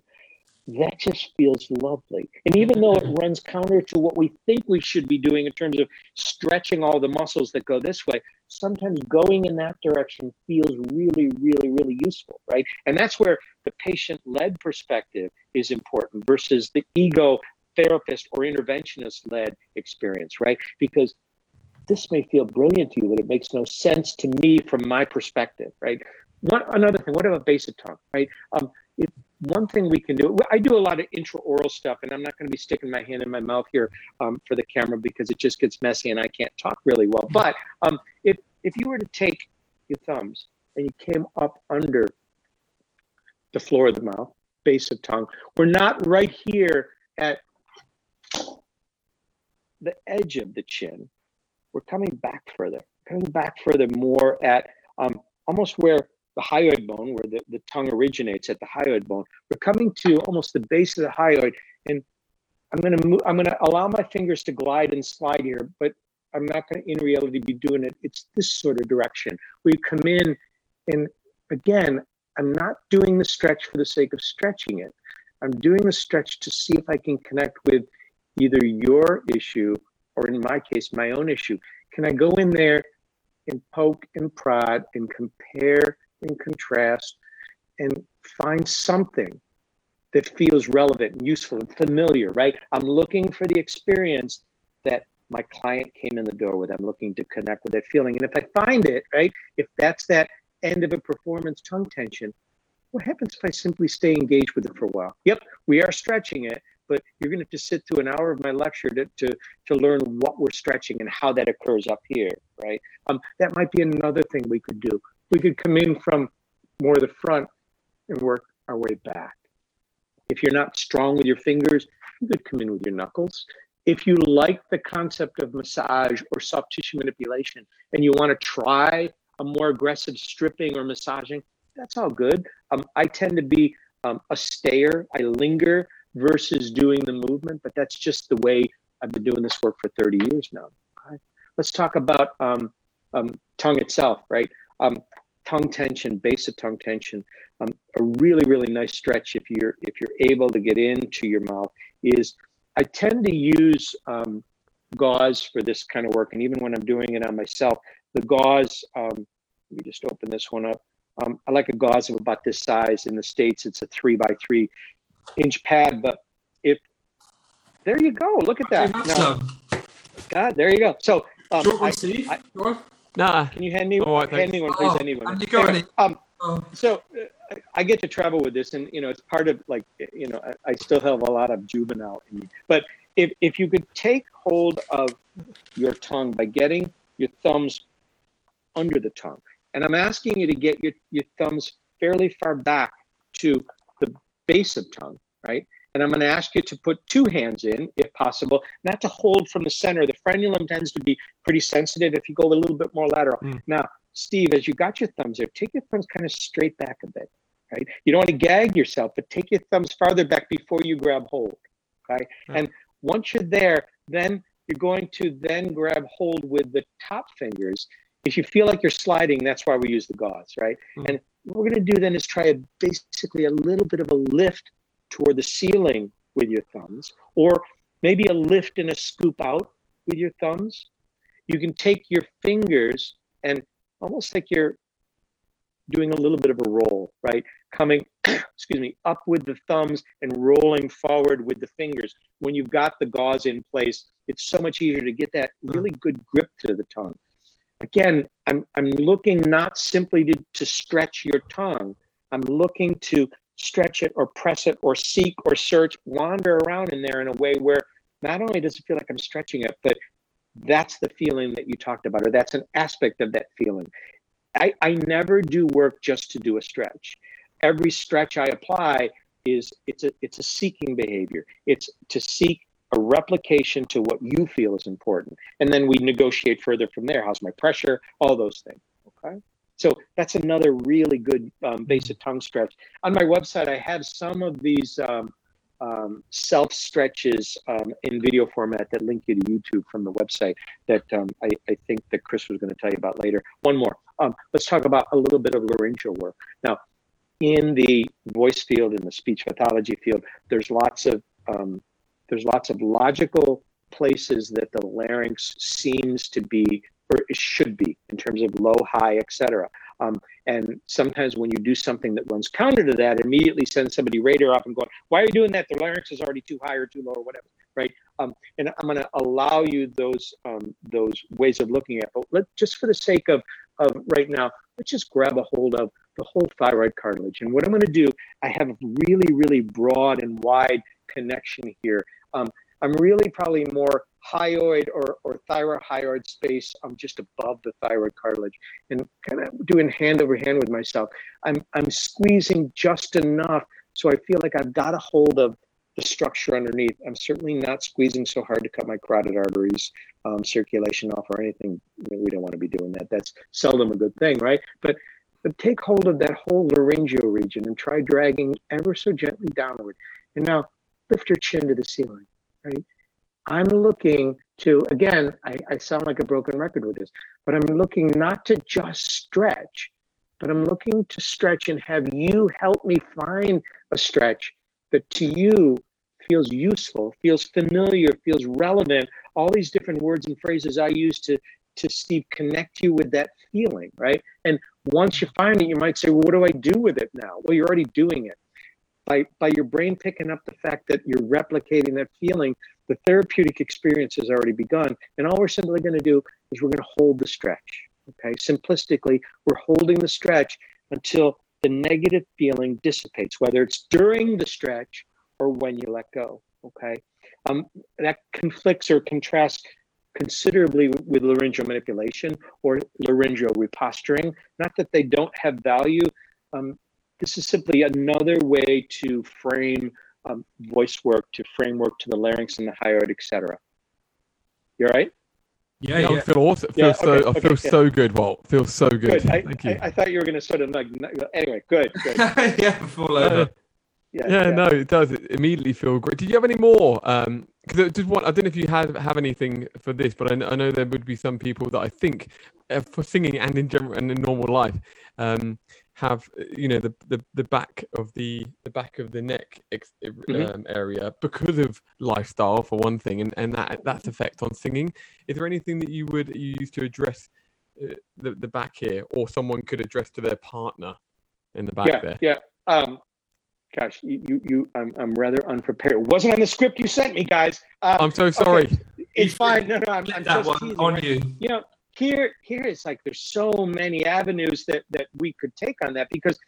that just feels lovely. And even though it runs counter to what we think we should be doing in terms of stretching all the muscles that go this way, sometimes going in that direction feels really, really, really useful, right? And that's where the patient led perspective is important versus the ego therapist or interventionist led experience, right? Because this may feel brilliant to you, but it makes no sense to me from my perspective, right? What another thing? What about basic tongue, right? Um, one thing we can do i do a lot of intraoral stuff and i'm not going to be sticking my hand in my mouth here um, for the camera because it just gets messy and i can't talk really well but um, if if you were to take your thumbs and you came up under the floor of the mouth base of tongue we're not right here at the edge of the chin we're coming back further coming back further more at um, almost where the hyoid bone, where the, the tongue originates at the hyoid bone. We're coming to almost the base of the hyoid, and I'm going to move. I'm going to allow my fingers to glide and slide here, but I'm not going to, in reality, be doing it. It's this sort of direction. We come in, and again, I'm not doing the stretch for the sake of stretching it. I'm doing the stretch to see if I can connect with either your issue or, in my case, my own issue. Can I go in there and poke and prod and compare and contrast and find something that feels relevant and useful and familiar, right? I'm looking for the experience that my client came in the door with. I'm looking to connect with that feeling. And if I find it, right, if that's that end of a performance tongue tension, what happens if I simply stay engaged with it for a while? Yep, we are stretching it, but you're going to have to sit through an hour of my lecture to, to, to learn what we're stretching and how that occurs up here, right? Um, that might be another thing we could do we could come in from more the front and work our way back. If you're not strong with your fingers, you could come in with your knuckles. If you like the concept of massage or soft tissue manipulation and you want to try a more aggressive stripping or massaging, that's all good. Um, I tend to be um, a stayer, I linger versus doing the movement, but that's just the way I've been doing this work for 30 years now. Okay. Let's talk about um, um tongue itself, right? Um, tongue tension, base of tongue tension, um, a really, really nice stretch if you're if you're able to get into your mouth is I tend to use um, gauze for this kind of work, and even when I'm doing it on myself, the gauze. Um, let me just open this one up. Um, I like a gauze of about this size. In the states, it's a three by three inch pad, but if there you go, look at that. Now, God, there you go. So um, I, I, Nah. Can you hand me oh, hand me one, please? Oh, anyone. You go anyway, um, oh. so uh, I get to travel with this, and you know, it's part of like you know, I, I still have a lot of juvenile in me. But if if you could take hold of your tongue by getting your thumbs under the tongue, and I'm asking you to get your your thumbs fairly far back to the base of tongue, right? And I'm going to ask you to put two hands in, if possible, not to hold from the center. The frenulum tends to be pretty sensitive if you go a little bit more lateral. Mm. Now, Steve, as you got your thumbs there, take your thumbs kind of straight back a bit, right? You don't want to gag yourself, but take your thumbs farther back before you grab hold, right? Mm. And once you're there, then you're going to then grab hold with the top fingers. If you feel like you're sliding, that's why we use the gauze, right? Mm. And what we're going to do then is try a, basically a little bit of a lift toward the ceiling with your thumbs, or maybe a lift and a scoop out with your thumbs. You can take your fingers and almost like you're doing a little bit of a roll, right? Coming, excuse me, up with the thumbs and rolling forward with the fingers. When you've got the gauze in place, it's so much easier to get that mm. really good grip to the tongue. Again, I'm, I'm looking not simply to, to stretch your tongue, I'm looking to stretch it or press it or seek or search, wander around in there in a way where not only does it feel like I'm stretching it, but that's the feeling that you talked about, or that's an aspect of that feeling. I, I never do work just to do a stretch. Every stretch I apply is it's a it's a seeking behavior. It's to seek a replication to what you feel is important. And then we negotiate further from there. How's my pressure? All those things. Okay. So that's another really good um, basic tongue stretch. On my website, I have some of these um, um, self stretches um, in video format that link you to YouTube from the website that um, I, I, think that Chris was going to tell you about later. One more. Um, let's talk about a little bit of laryngeal work. Now, in the voice field, in the speech pathology field, there's lots of um, there's lots of logical places that the larynx seems to be or it should be in terms of low, high, etc. Um, and sometimes when you do something that runs counter to that, immediately sends somebody radar up and going, "Why are you doing that? The larynx is already too high or too low or whatever." Right? Um, and I'm going to allow you those um, those ways of looking at. It. But let just for the sake of of right now, let's just grab a hold of the whole thyroid cartilage. And what I'm going to do, I have really really broad and wide connection here. Um, I'm really probably more hyoid or, or thyrohyoid space. I'm just above the thyroid cartilage and kind of doing hand over hand with myself. I'm, I'm squeezing just enough so I feel like I've got a hold of the structure underneath. I'm certainly not squeezing so hard to cut my carotid arteries, um, circulation off, or anything. we don't want to be doing that. That's seldom a good thing, right? But but take hold of that whole laryngeal region and try dragging ever so gently downward. And now lift your chin to the ceiling, right? I'm looking to, again, I, I sound like a broken record with this, but I'm looking not to just stretch, but I'm looking to stretch and have you help me find a stretch that to you feels useful, feels familiar, feels relevant. All these different words and phrases I use to to Steve connect you with that feeling, right? And once you find it, you might say, well, what do I do with it now? Well, you're already doing it. By by your brain picking up the fact that you're replicating that feeling, the therapeutic experience has already begun. And all we're simply going to do is we're going to hold the stretch. Okay. Simplistically, we're holding the stretch until the negative feeling dissipates, whether it's during the stretch or when you let go. Okay. Um, that conflicts or contrasts considerably with laryngeal manipulation or laryngeal reposturing. Not that they don't have value. Um, this is simply another way to frame um, voice work to framework to the larynx and the hyoid, etc. You all right? Yeah, yeah. I feel awesome. I feel yeah, so. Okay, I feel okay, so yeah. good, Walt. Feels so good. good. I, Thank you. I, I, thought you were going to sort of like. Anyway, good. good. yeah, fall over. Uh, yeah, yeah, no, it does. It immediately feel great. Did you have any more? Um, because just one, I don't know if you have have anything for this, but I, I know there would be some people that I think uh, for singing and in general and in normal life, um, have you know the, the the back of the the back of the neck ex, mm-hmm. Um, area because of lifestyle for one thing and and that that's effect on singing. Is there anything that you would use to address uh, the, the back here or someone could address to their partner in the back yeah, there? yeah. Um gosh you you, you I'm, I'm rather unprepared. It wasn't on the script you sent me guys. Um, i'm so sorry. okay. it's fine. No no i'm, I'm just on you. You know here here it's like there's so many avenues that that we could take on that because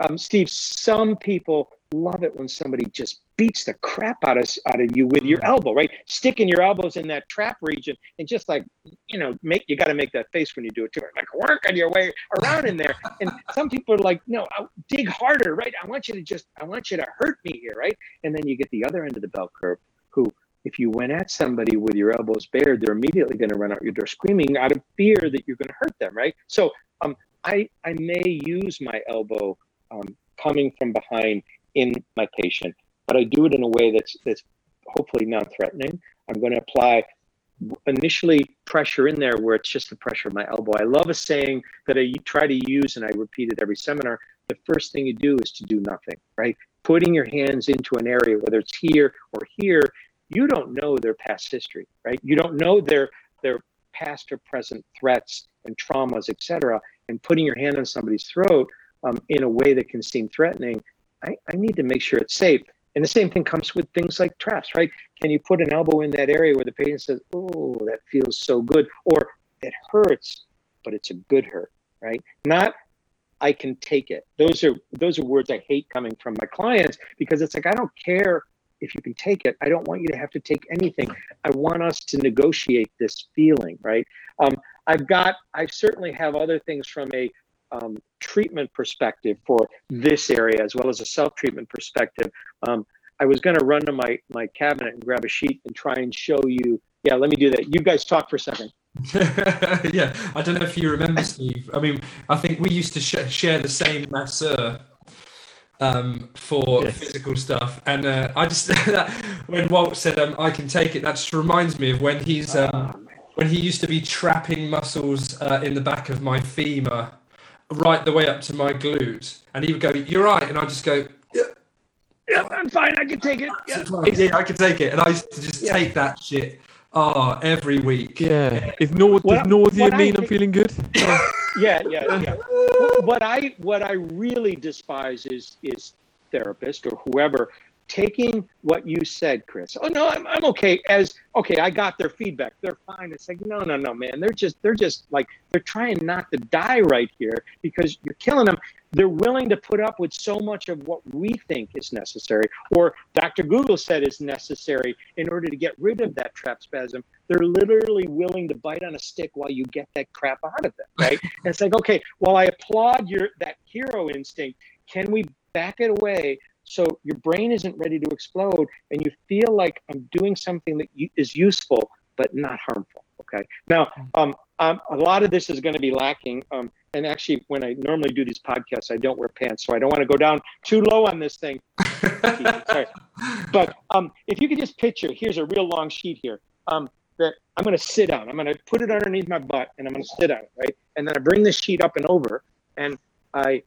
um, Steve, some people love it when somebody just beats the crap out of out of you with your elbow, right? Sticking your elbows in that trap region and just like you know, make you got to make that face when you do it too, like work on your way around in there. And some people are like, no, I'll dig harder, right? I want you to just, I want you to hurt me here, right? And then you get the other end of the bell curve, who if you went at somebody with your elbows bared, they're immediately going to run out your door screaming out of fear that you're going to hurt them, right? So um, I, I may use my elbow um, coming from behind in my patient, but I do it in a way that's, that's hopefully non-threatening. I'm going to apply initially pressure in there where it's just the pressure of my elbow. I love a saying that I try to use and I repeat it every seminar. The first thing you do is to do nothing, right? Putting your hands into an area, whether it's here or here, you don't know their past history, right? You don't know their their past or present threats and traumas, etc. and putting your hand on somebody's throat um, in a way that can seem threatening, I, I need to make sure it's safe. And the same thing comes with things like traps, right? Can you put an elbow in that area where the patient says, "Oh, that feels so good," or "It hurts, but it's a good hurt," right? Not I can take it. Those are those are words I hate coming from my clients because it's like I don't care if you can take it. I don't want you to have to take anything. I want us to negotiate this feeling, right? Um, I've got I certainly have other things from a um, treatment perspective for this area as well as a self treatment perspective. Um, I was going to run to my my cabinet and grab a sheet and try and show you. Yeah, let me do that. You guys talk for a second. yeah, I don't know if you remember, Steve. I mean, I think we used to sh- share the same masseur um, for yes. physical stuff, and uh, I just when Walt said um, I can take it, that just reminds me of when he's um, oh, when he used to be trapping muscles uh, in the back of my femur, right the way up to my glutes, and he would go, "You're right," and I just go. Yeah, yeah, I'm fine. I can take it. Yeah, yeah I can take it, and I used to just yeah. take that shit Oh, every week. Yeah. Is nau- does nausea mean I, am feeling good? yeah, yeah, yeah. what I what I really despise is is therapist or whoever taking what you said, Chris. Oh no, I'm, I'm okay. As okay, I got their feedback. They're fine. It's like no, no, no, man. They're just they're just like they're trying not to die right here because you're killing them. They're willing to put up with so much of what we think is necessary, or Dr. Google said is necessary in order to get rid of that trap spasm. They're literally willing to bite on a stick while you get that crap out of them, right? and it's like, okay, while I applaud your that hero instinct, can we back it away so your brain isn't ready to explode and you feel like i'm doing something that is useful but not harmful okay now mm-hmm. um, um, a lot of this is going to be lacking um, and actually when i normally do these podcasts i don't wear pants so i don't want to go down too low on this thing Sorry. but um, if you could just picture here's a real long sheet here um, that i'm going to sit down i'm going to put it underneath my butt and i'm going to sit on it right and then i bring this sheet up and over and i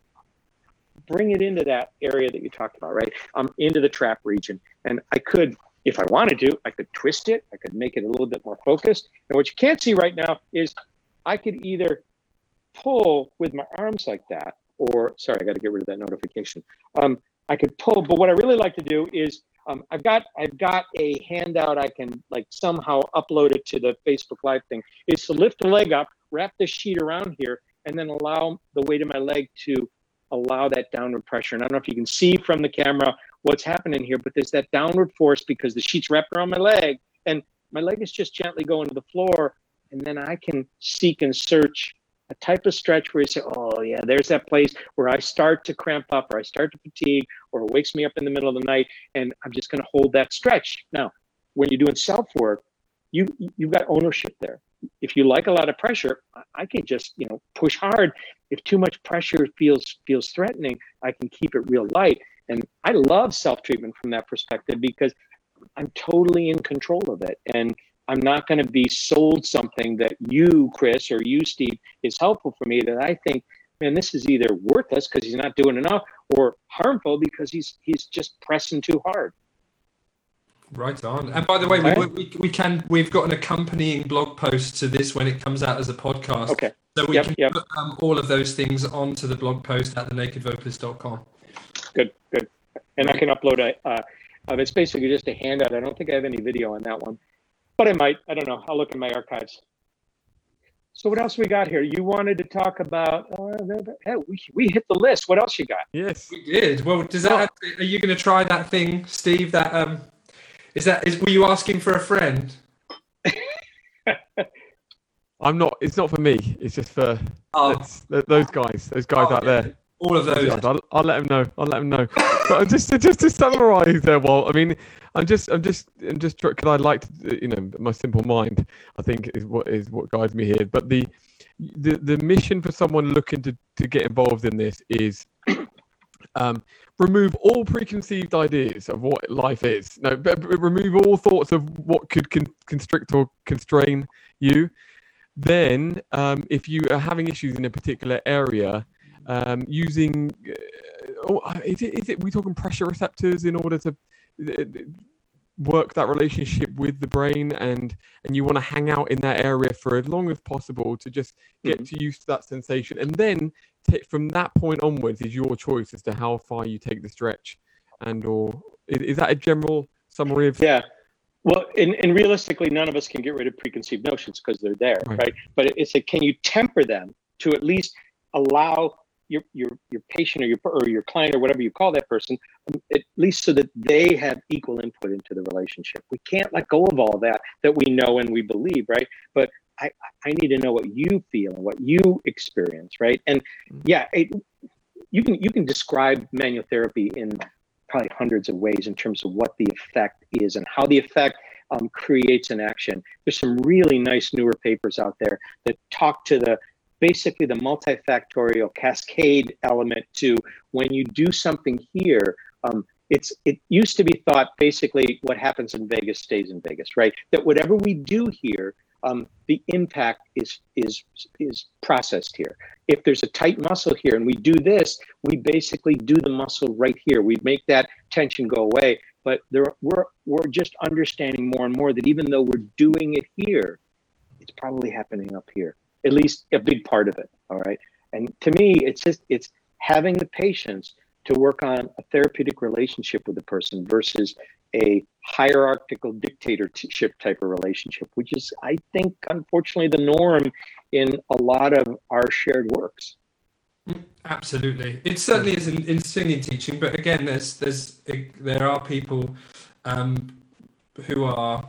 bring it into that area that you talked about, right? Um, into the trap region. And I could, if I wanted to, I could twist it. I could make it a little bit more focused. And what you can't see right now is I could either pull with my arms like that, or sorry, I got to get rid of that notification. Um, I could pull, but what I really like to do is um, I've got I've got a handout I can like somehow upload it to the Facebook Live thing. Is to lift the leg up, wrap the sheet around here, and then allow the weight of my leg to allow that downward pressure. And I don't know if you can see from the camera what's happening here, but there's that downward force because the sheet's wrapped around my leg and my leg is just gently going to the floor. And then I can seek and search a type of stretch where you say, oh, yeah, there's that place where I start to cramp up or I start to fatigue or it wakes me up in the middle of the night. And I'm just going to hold that stretch. Now, when you're doing self work, you, you've got ownership there if you like a lot of pressure, I can just you know push hard. If too much pressure feels feels threatening, I can keep it real light. And I love self treatment from that perspective because I'm totally in control of it, and I'm not going to be sold something that you, Chris, or you, Steve, is helpful for me that I think, man, this is either worthless because he's not doing enough, or harmful because he's he's just pressing too hard. Right on. And by the way, we, we, we, can we've got an accompanying blog post to this when it comes out as a podcast. Okay. So we yep, can yep. put um, all of those things onto the blog post at thenakedvocalist.com. Good, good. And I can upload a. Uh, uh, it's basically just a handout. I don't think I have any video on that one, but I might. I don't know. I'll look in my archives. So what else we got here? You wanted to talk about? Uh, hey, we, we hit the list. What else you got? Yes, we did. Well, does that? Oh. Are you going to try that thing, Steve? That um, is that is were you asking for a friend? I'm not. It's not for me. It's just for oh. those guys. Those guys oh, out there. All of those. I'll, I'll, let them know. I'll let them know. but just to, just to summarise there, Well, I mean, I'm just, I'm just, I'm just because I like to, you know, my simple mind. I think is what is what guides me here. But the, the, the mission for someone looking to to get involved in this is um, remove all preconceived ideas of what life is. No, remove all thoughts of what could con- constrict or constrain you. Then, um, if you are having issues in a particular area, um, using uh, oh, is it is it we talking pressure receptors in order to uh, work that relationship with the brain and and you want to hang out in that area for as long as possible to just get Mhm. to used to that sensation and then ta- from that point onwards is your choice as to how far you take the stretch and or is, is that a general summary of Yeah. Well, and, and realistically, none of us can get rid of preconceived notions because they're there, Right. right. But it's a can you temper them to at least allow your your your patient or your or your client or whatever you call that person, um, at least so that they have equal input into the relationship. We can't let go of all that that we know and we believe, right? But I I need to know what you feel and what you experience, right? And yeah, it, you can you can describe manual therapy in probably hundreds of ways in terms of what the effect is and how the effect um, creates an action. There's some really nice newer papers out there that talk to the basically the multifactorial cascade element to when you do something here. Um, it's it used to be thought basically what happens in Vegas stays in Vegas, right? That whatever we do here, um, the impact is is is processed here. If there's a tight muscle here and we do this, we basically do the muscle right here. We make that tension go away. But there, we're we're just understanding more and more that even though we're doing it here, it's probably happening up here. At least a big part of it. All right. And to me, it's just it's having the patience to work on a therapeutic relationship with the person versus a hierarchical dictatorship type of relationship, which is, I think, unfortunately, the norm in a lot of our shared works. Absolutely, it certainly is in, in singing teaching. But again, there's there's there are people um, who are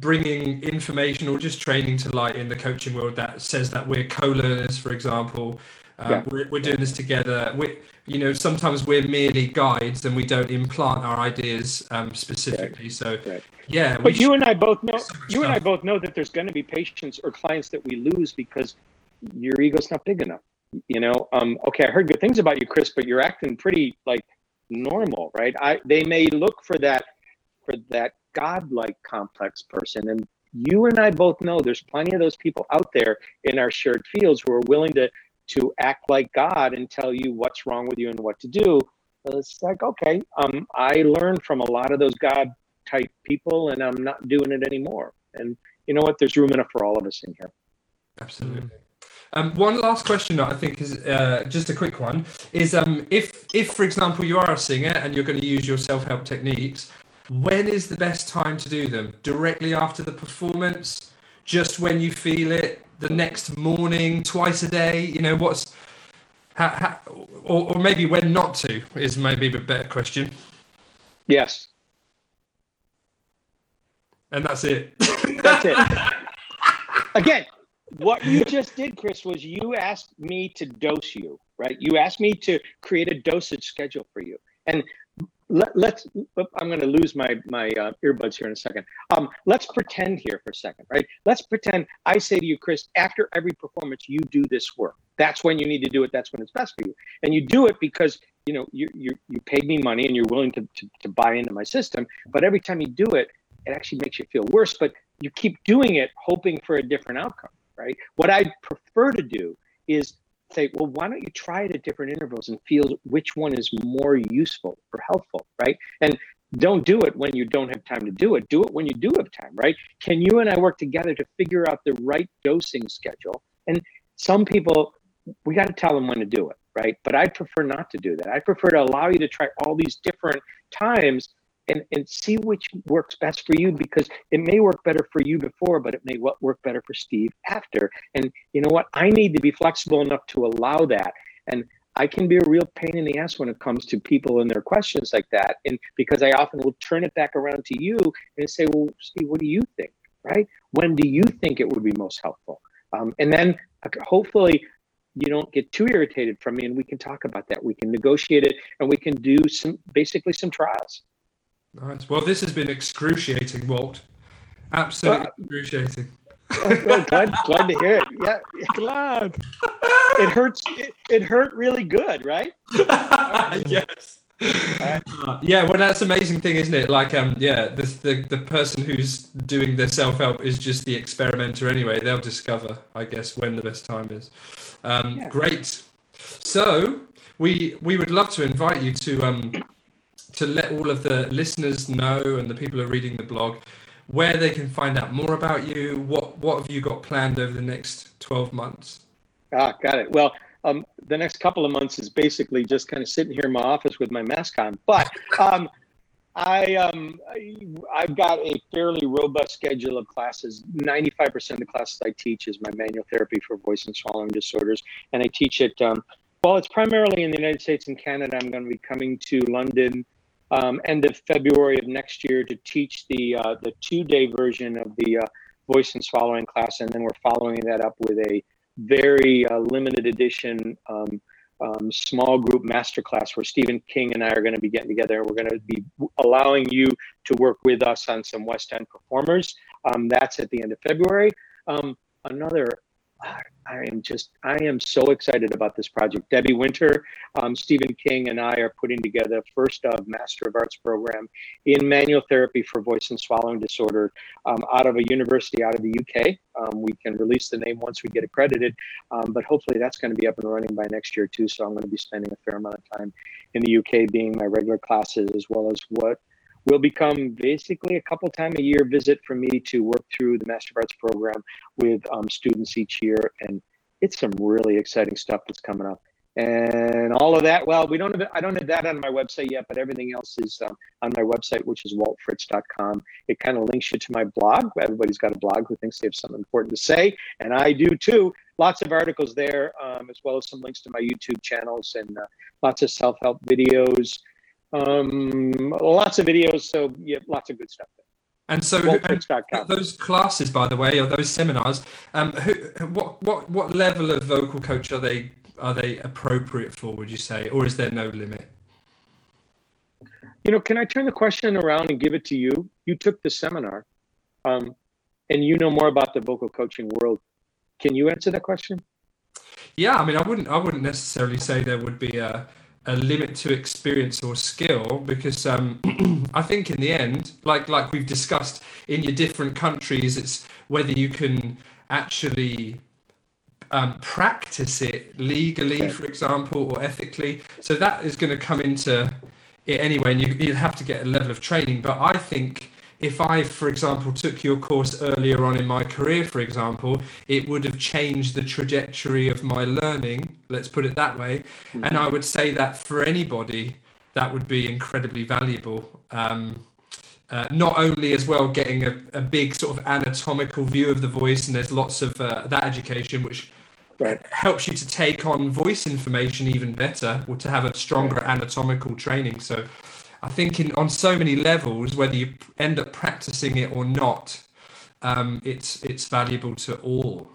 bringing information or just training to light in the coaching world that says that we're co-learners, for example. Um, Yeah. we're, we're doing this together. We, you know, sometimes we're merely guides and we don't implant our ideas um, specifically. So, Right. yeah. But you and I both know so much you and I both know that there's going to be patients or clients that we lose because your ego's not big enough. You know, um, okay, I heard good things about you, Chris, but you're acting pretty like normal, right? I they may look for that for that godlike complex person, and you and I both know there's plenty of those people out there in our shared fields who are willing to to act like God and tell you what's wrong with you and what to do. It's like okay, um, I learned from a lot of those God type people, and I'm not doing it anymore. And you know what? There's room enough for all of us in here. Absolutely. Um, one last question that I think is uh, just a quick one is um, if if for example you are a singer and you're going to use your self help techniques, when is the best time to do them? Directly after the performance, just when you feel it, the next morning, twice a day. You know what's ha, ha, or, or maybe when not to is maybe a better question. Yes, And that's it. that's it. Again, what you just did, Chris, was you asked me to dose you, right? You asked me to create a dosage schedule for you, and let, let's. I'm going to lose my my uh, earbuds here in a second. Um, let's pretend here for a second, right? Let's pretend I say to you, Chris, after every performance, you do this work. That's when you need to do it. That's when it's best for you, and you do it because you know you you you paid me money and you're willing to, to to buy into my system. But every time you do it, it actually makes you feel worse. But you keep doing it, hoping for a different outcome, right? What I prefer to do is say, well, why don't you try it at different intervals and feel which one is more useful or helpful, right? And don't do it when you don't have time to do it. Do it when you do have time, right? Can you and I work together to figure out the right dosing schedule? And some people, we got to tell them when to do it, right? But I prefer not to do that. I prefer to allow you to try all these different times and, and see which works best for you because it may work better for you before, but it may wo- work better for Steve after. And you know what? I need to be flexible enough to allow that. And I can be a real pain in the ass when it comes to people and their questions like that. And because I often will turn it back around to you and say, well, Steve, what do you think? Right? When do you think it would be most helpful? Um, and then uh, hopefully you don't get too irritated from me and we can talk about that. We can negotiate it and we can do some basically some trials. Nice. Well, this has been excruciating, Walt. Absolutely excruciating. well, glad, glad to hear it. Yeah, Glad. it hurts. It, it hurt really good, right? yes. Uh, yeah, well, that's the amazing thing, isn't it? Like, um, yeah, the the, the person who's doing the self help is just the experimenter anyway. They'll discover, I guess, when the best time is. Um, Yeah. Great. So we we would love to invite you to um to let all of the listeners know and the people who are reading the blog where they can find out more about you. What what have you got planned over the next twelve months? Ah, got it. Well, um, the next couple of months is basically just kind of sitting here in my office with my mask on. But um, I, um, I, have got a fairly robust schedule of classes. 95% of the classes I teach is my manual therapy for voice and swallowing disorders. And I teach it, um, well, it's primarily in the United States and Canada. I'm going to be coming to London um, end of February of next year to teach the, uh, the two day version of the uh, voice and swallowing class. And then we're following that up with a very uh, limited edition um, um, small group masterclass where Stephen King and I are going to be getting together. We're going to be allowing you to work with us on some West End performers. Um, that's at the end of February. Um, another I am just, I am so excited about this project. Debbie Winter, um, Stephen King, and I are putting together first of Master of Arts program in manual therapy for voice and swallowing disorder um, out of a university out of the UK. Um, we can release the name once we get accredited, um, but hopefully that's going to be up and running by next year too. So I'm going to be spending a fair amount of time in the UK being my regular classes as well as what will become basically a couple time a year visit for me to work through the Master of Arts program with um, students each year. And it's some really exciting stuff that's coming up. And all of that, well, we don't have, I don't have that on my website yet, but everything else is um, on my website, which is waltfritz.com. It kind of links you to my blog. Everybody's got a blog who thinks they have something important to say, and I do too. Lots of articles there, um, as well as some links to my YouTube channels and uh, lots of self-help videos, um, lots of videos. So yeah, lots of good stuff there. And so, and those classes, by the way, or those seminars, um, who, what, what, what level of vocal coach are they are they appropriate for? Would you say, or is there no limit? You know, can I turn the question around and give it to you? You took the seminar, um, and you know more about the vocal coaching world. Can you answer that question? Yeah, I mean, I wouldn't, I wouldn't necessarily say there would be a a limit to experience or skill because um, I think in the end, like like we've discussed in your different countries, it's whether you can actually um, practice it legally, for example, or ethically. So that is going to come into it anyway, and you, you have to get a level of training. But I think if I, for example, took your course earlier on in my career, for example, it would have changed the trajectory of my learning, let's put it that way. Mm-hmm. And I would say that for anybody, that would be incredibly valuable. Um, uh, not only as well getting a, a, big sort of anatomical view of the voice, and there's lots of uh, that education which right. helps you to take on voice information even better, or to have a stronger anatomical training. So I think in on so many levels, whether you end up practicing it or not, um, it's it's valuable to all.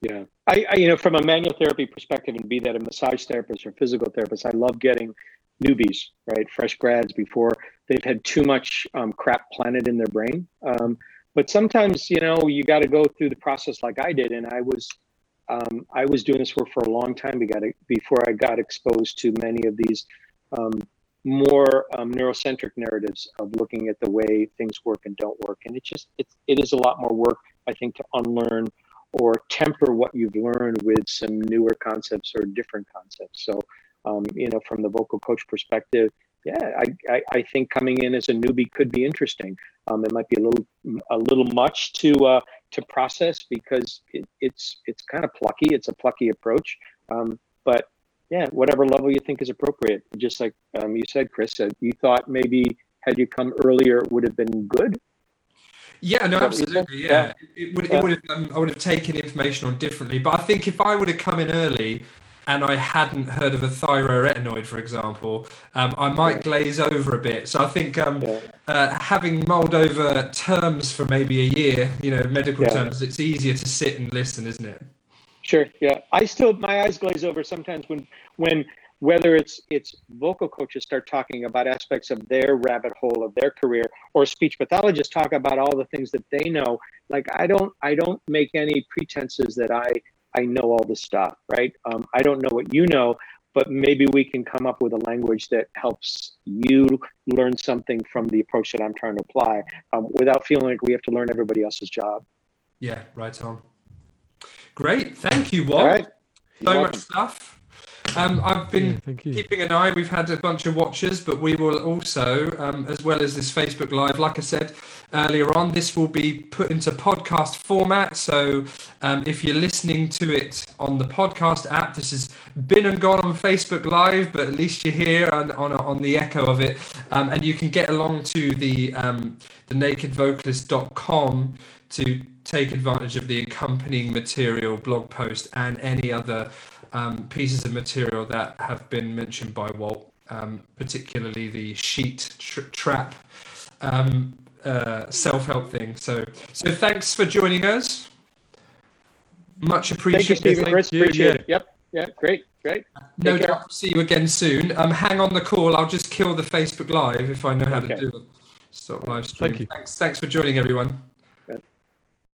Yeah, I, I, you know from a manual therapy perspective, and be that a massage therapist or physical therapist, I love getting newbies, right, fresh grads before they've had too much um, crap planted in their brain. Um, but sometimes you know you got to go through the process like I did, and I was um, I was doing this work for a long time before I got exposed to many of these um, more um, neurocentric narratives of looking at the way things work and don't work. And it just it's, it is a lot more work i think to unlearn or temper what you've learned with some newer concepts or different concepts. So um, you know from the vocal coach perspective yeah I, I, I think coming in as a newbie could be interesting. Um, it might be a little a little much to uh, to process because it, it's it's kind of plucky. It's a plucky approach. Um, but yeah, whatever level you think is appropriate. Just like um, you said, Chris, uh, you thought maybe had you come earlier it would have been good. Yeah, no, absolutely. Yeah, yeah. it would. It would have. Um, I would have taken information on differently. But I think if I would have come in early and I hadn't heard of a thyroarytenoid, for example, um, I might glaze over a bit. So I think um, yeah. uh, having mulled over terms for maybe a year, you know, medical yeah. terms, it's easier to sit and listen, isn't it? Sure. Yeah. I still my eyes glaze over sometimes when when whether it's it's vocal coaches start talking about aspects of their rabbit hole of their career or speech pathologists talk about all the things that they know like i don't i don't make any pretenses that i i know all this stuff right um, i don't know what you know but maybe we can come up with a language that helps you learn something from the approach that i'm trying to apply um, without feeling like we have to learn everybody else's job yeah right on Great. Thank you, Walt. Right. So much stuff. Um, I've been Yeah, thank you. keeping an eye. We've had a bunch of watchers, but we will also, um, as well as this Facebook Live, like I said earlier on, this will be put into podcast format. So um, if you're listening to it on the podcast app, this has been and gone on Facebook Live, but at least you're here on, on, on the echo of it. Um, and you can get along to the, um, the nakedvocalist.com to take advantage of the accompanying material, blog post, and any other um, pieces of material that have been mentioned by Walt, um, particularly the sheet tr- trap um, uh, self-help thing. So, so thanks for joining us. Much appreciated. Thank you. Stephen. Chris, you, appreciate yeah. it. Yep. Yeah. Great. Great. No Take care. doubt. See you again soon. Um, hang on the call. I'll just kill the Facebook Live if I know how Okay. to do it. Stop live stream. Thank you. Thanks. Thanks for joining, everyone.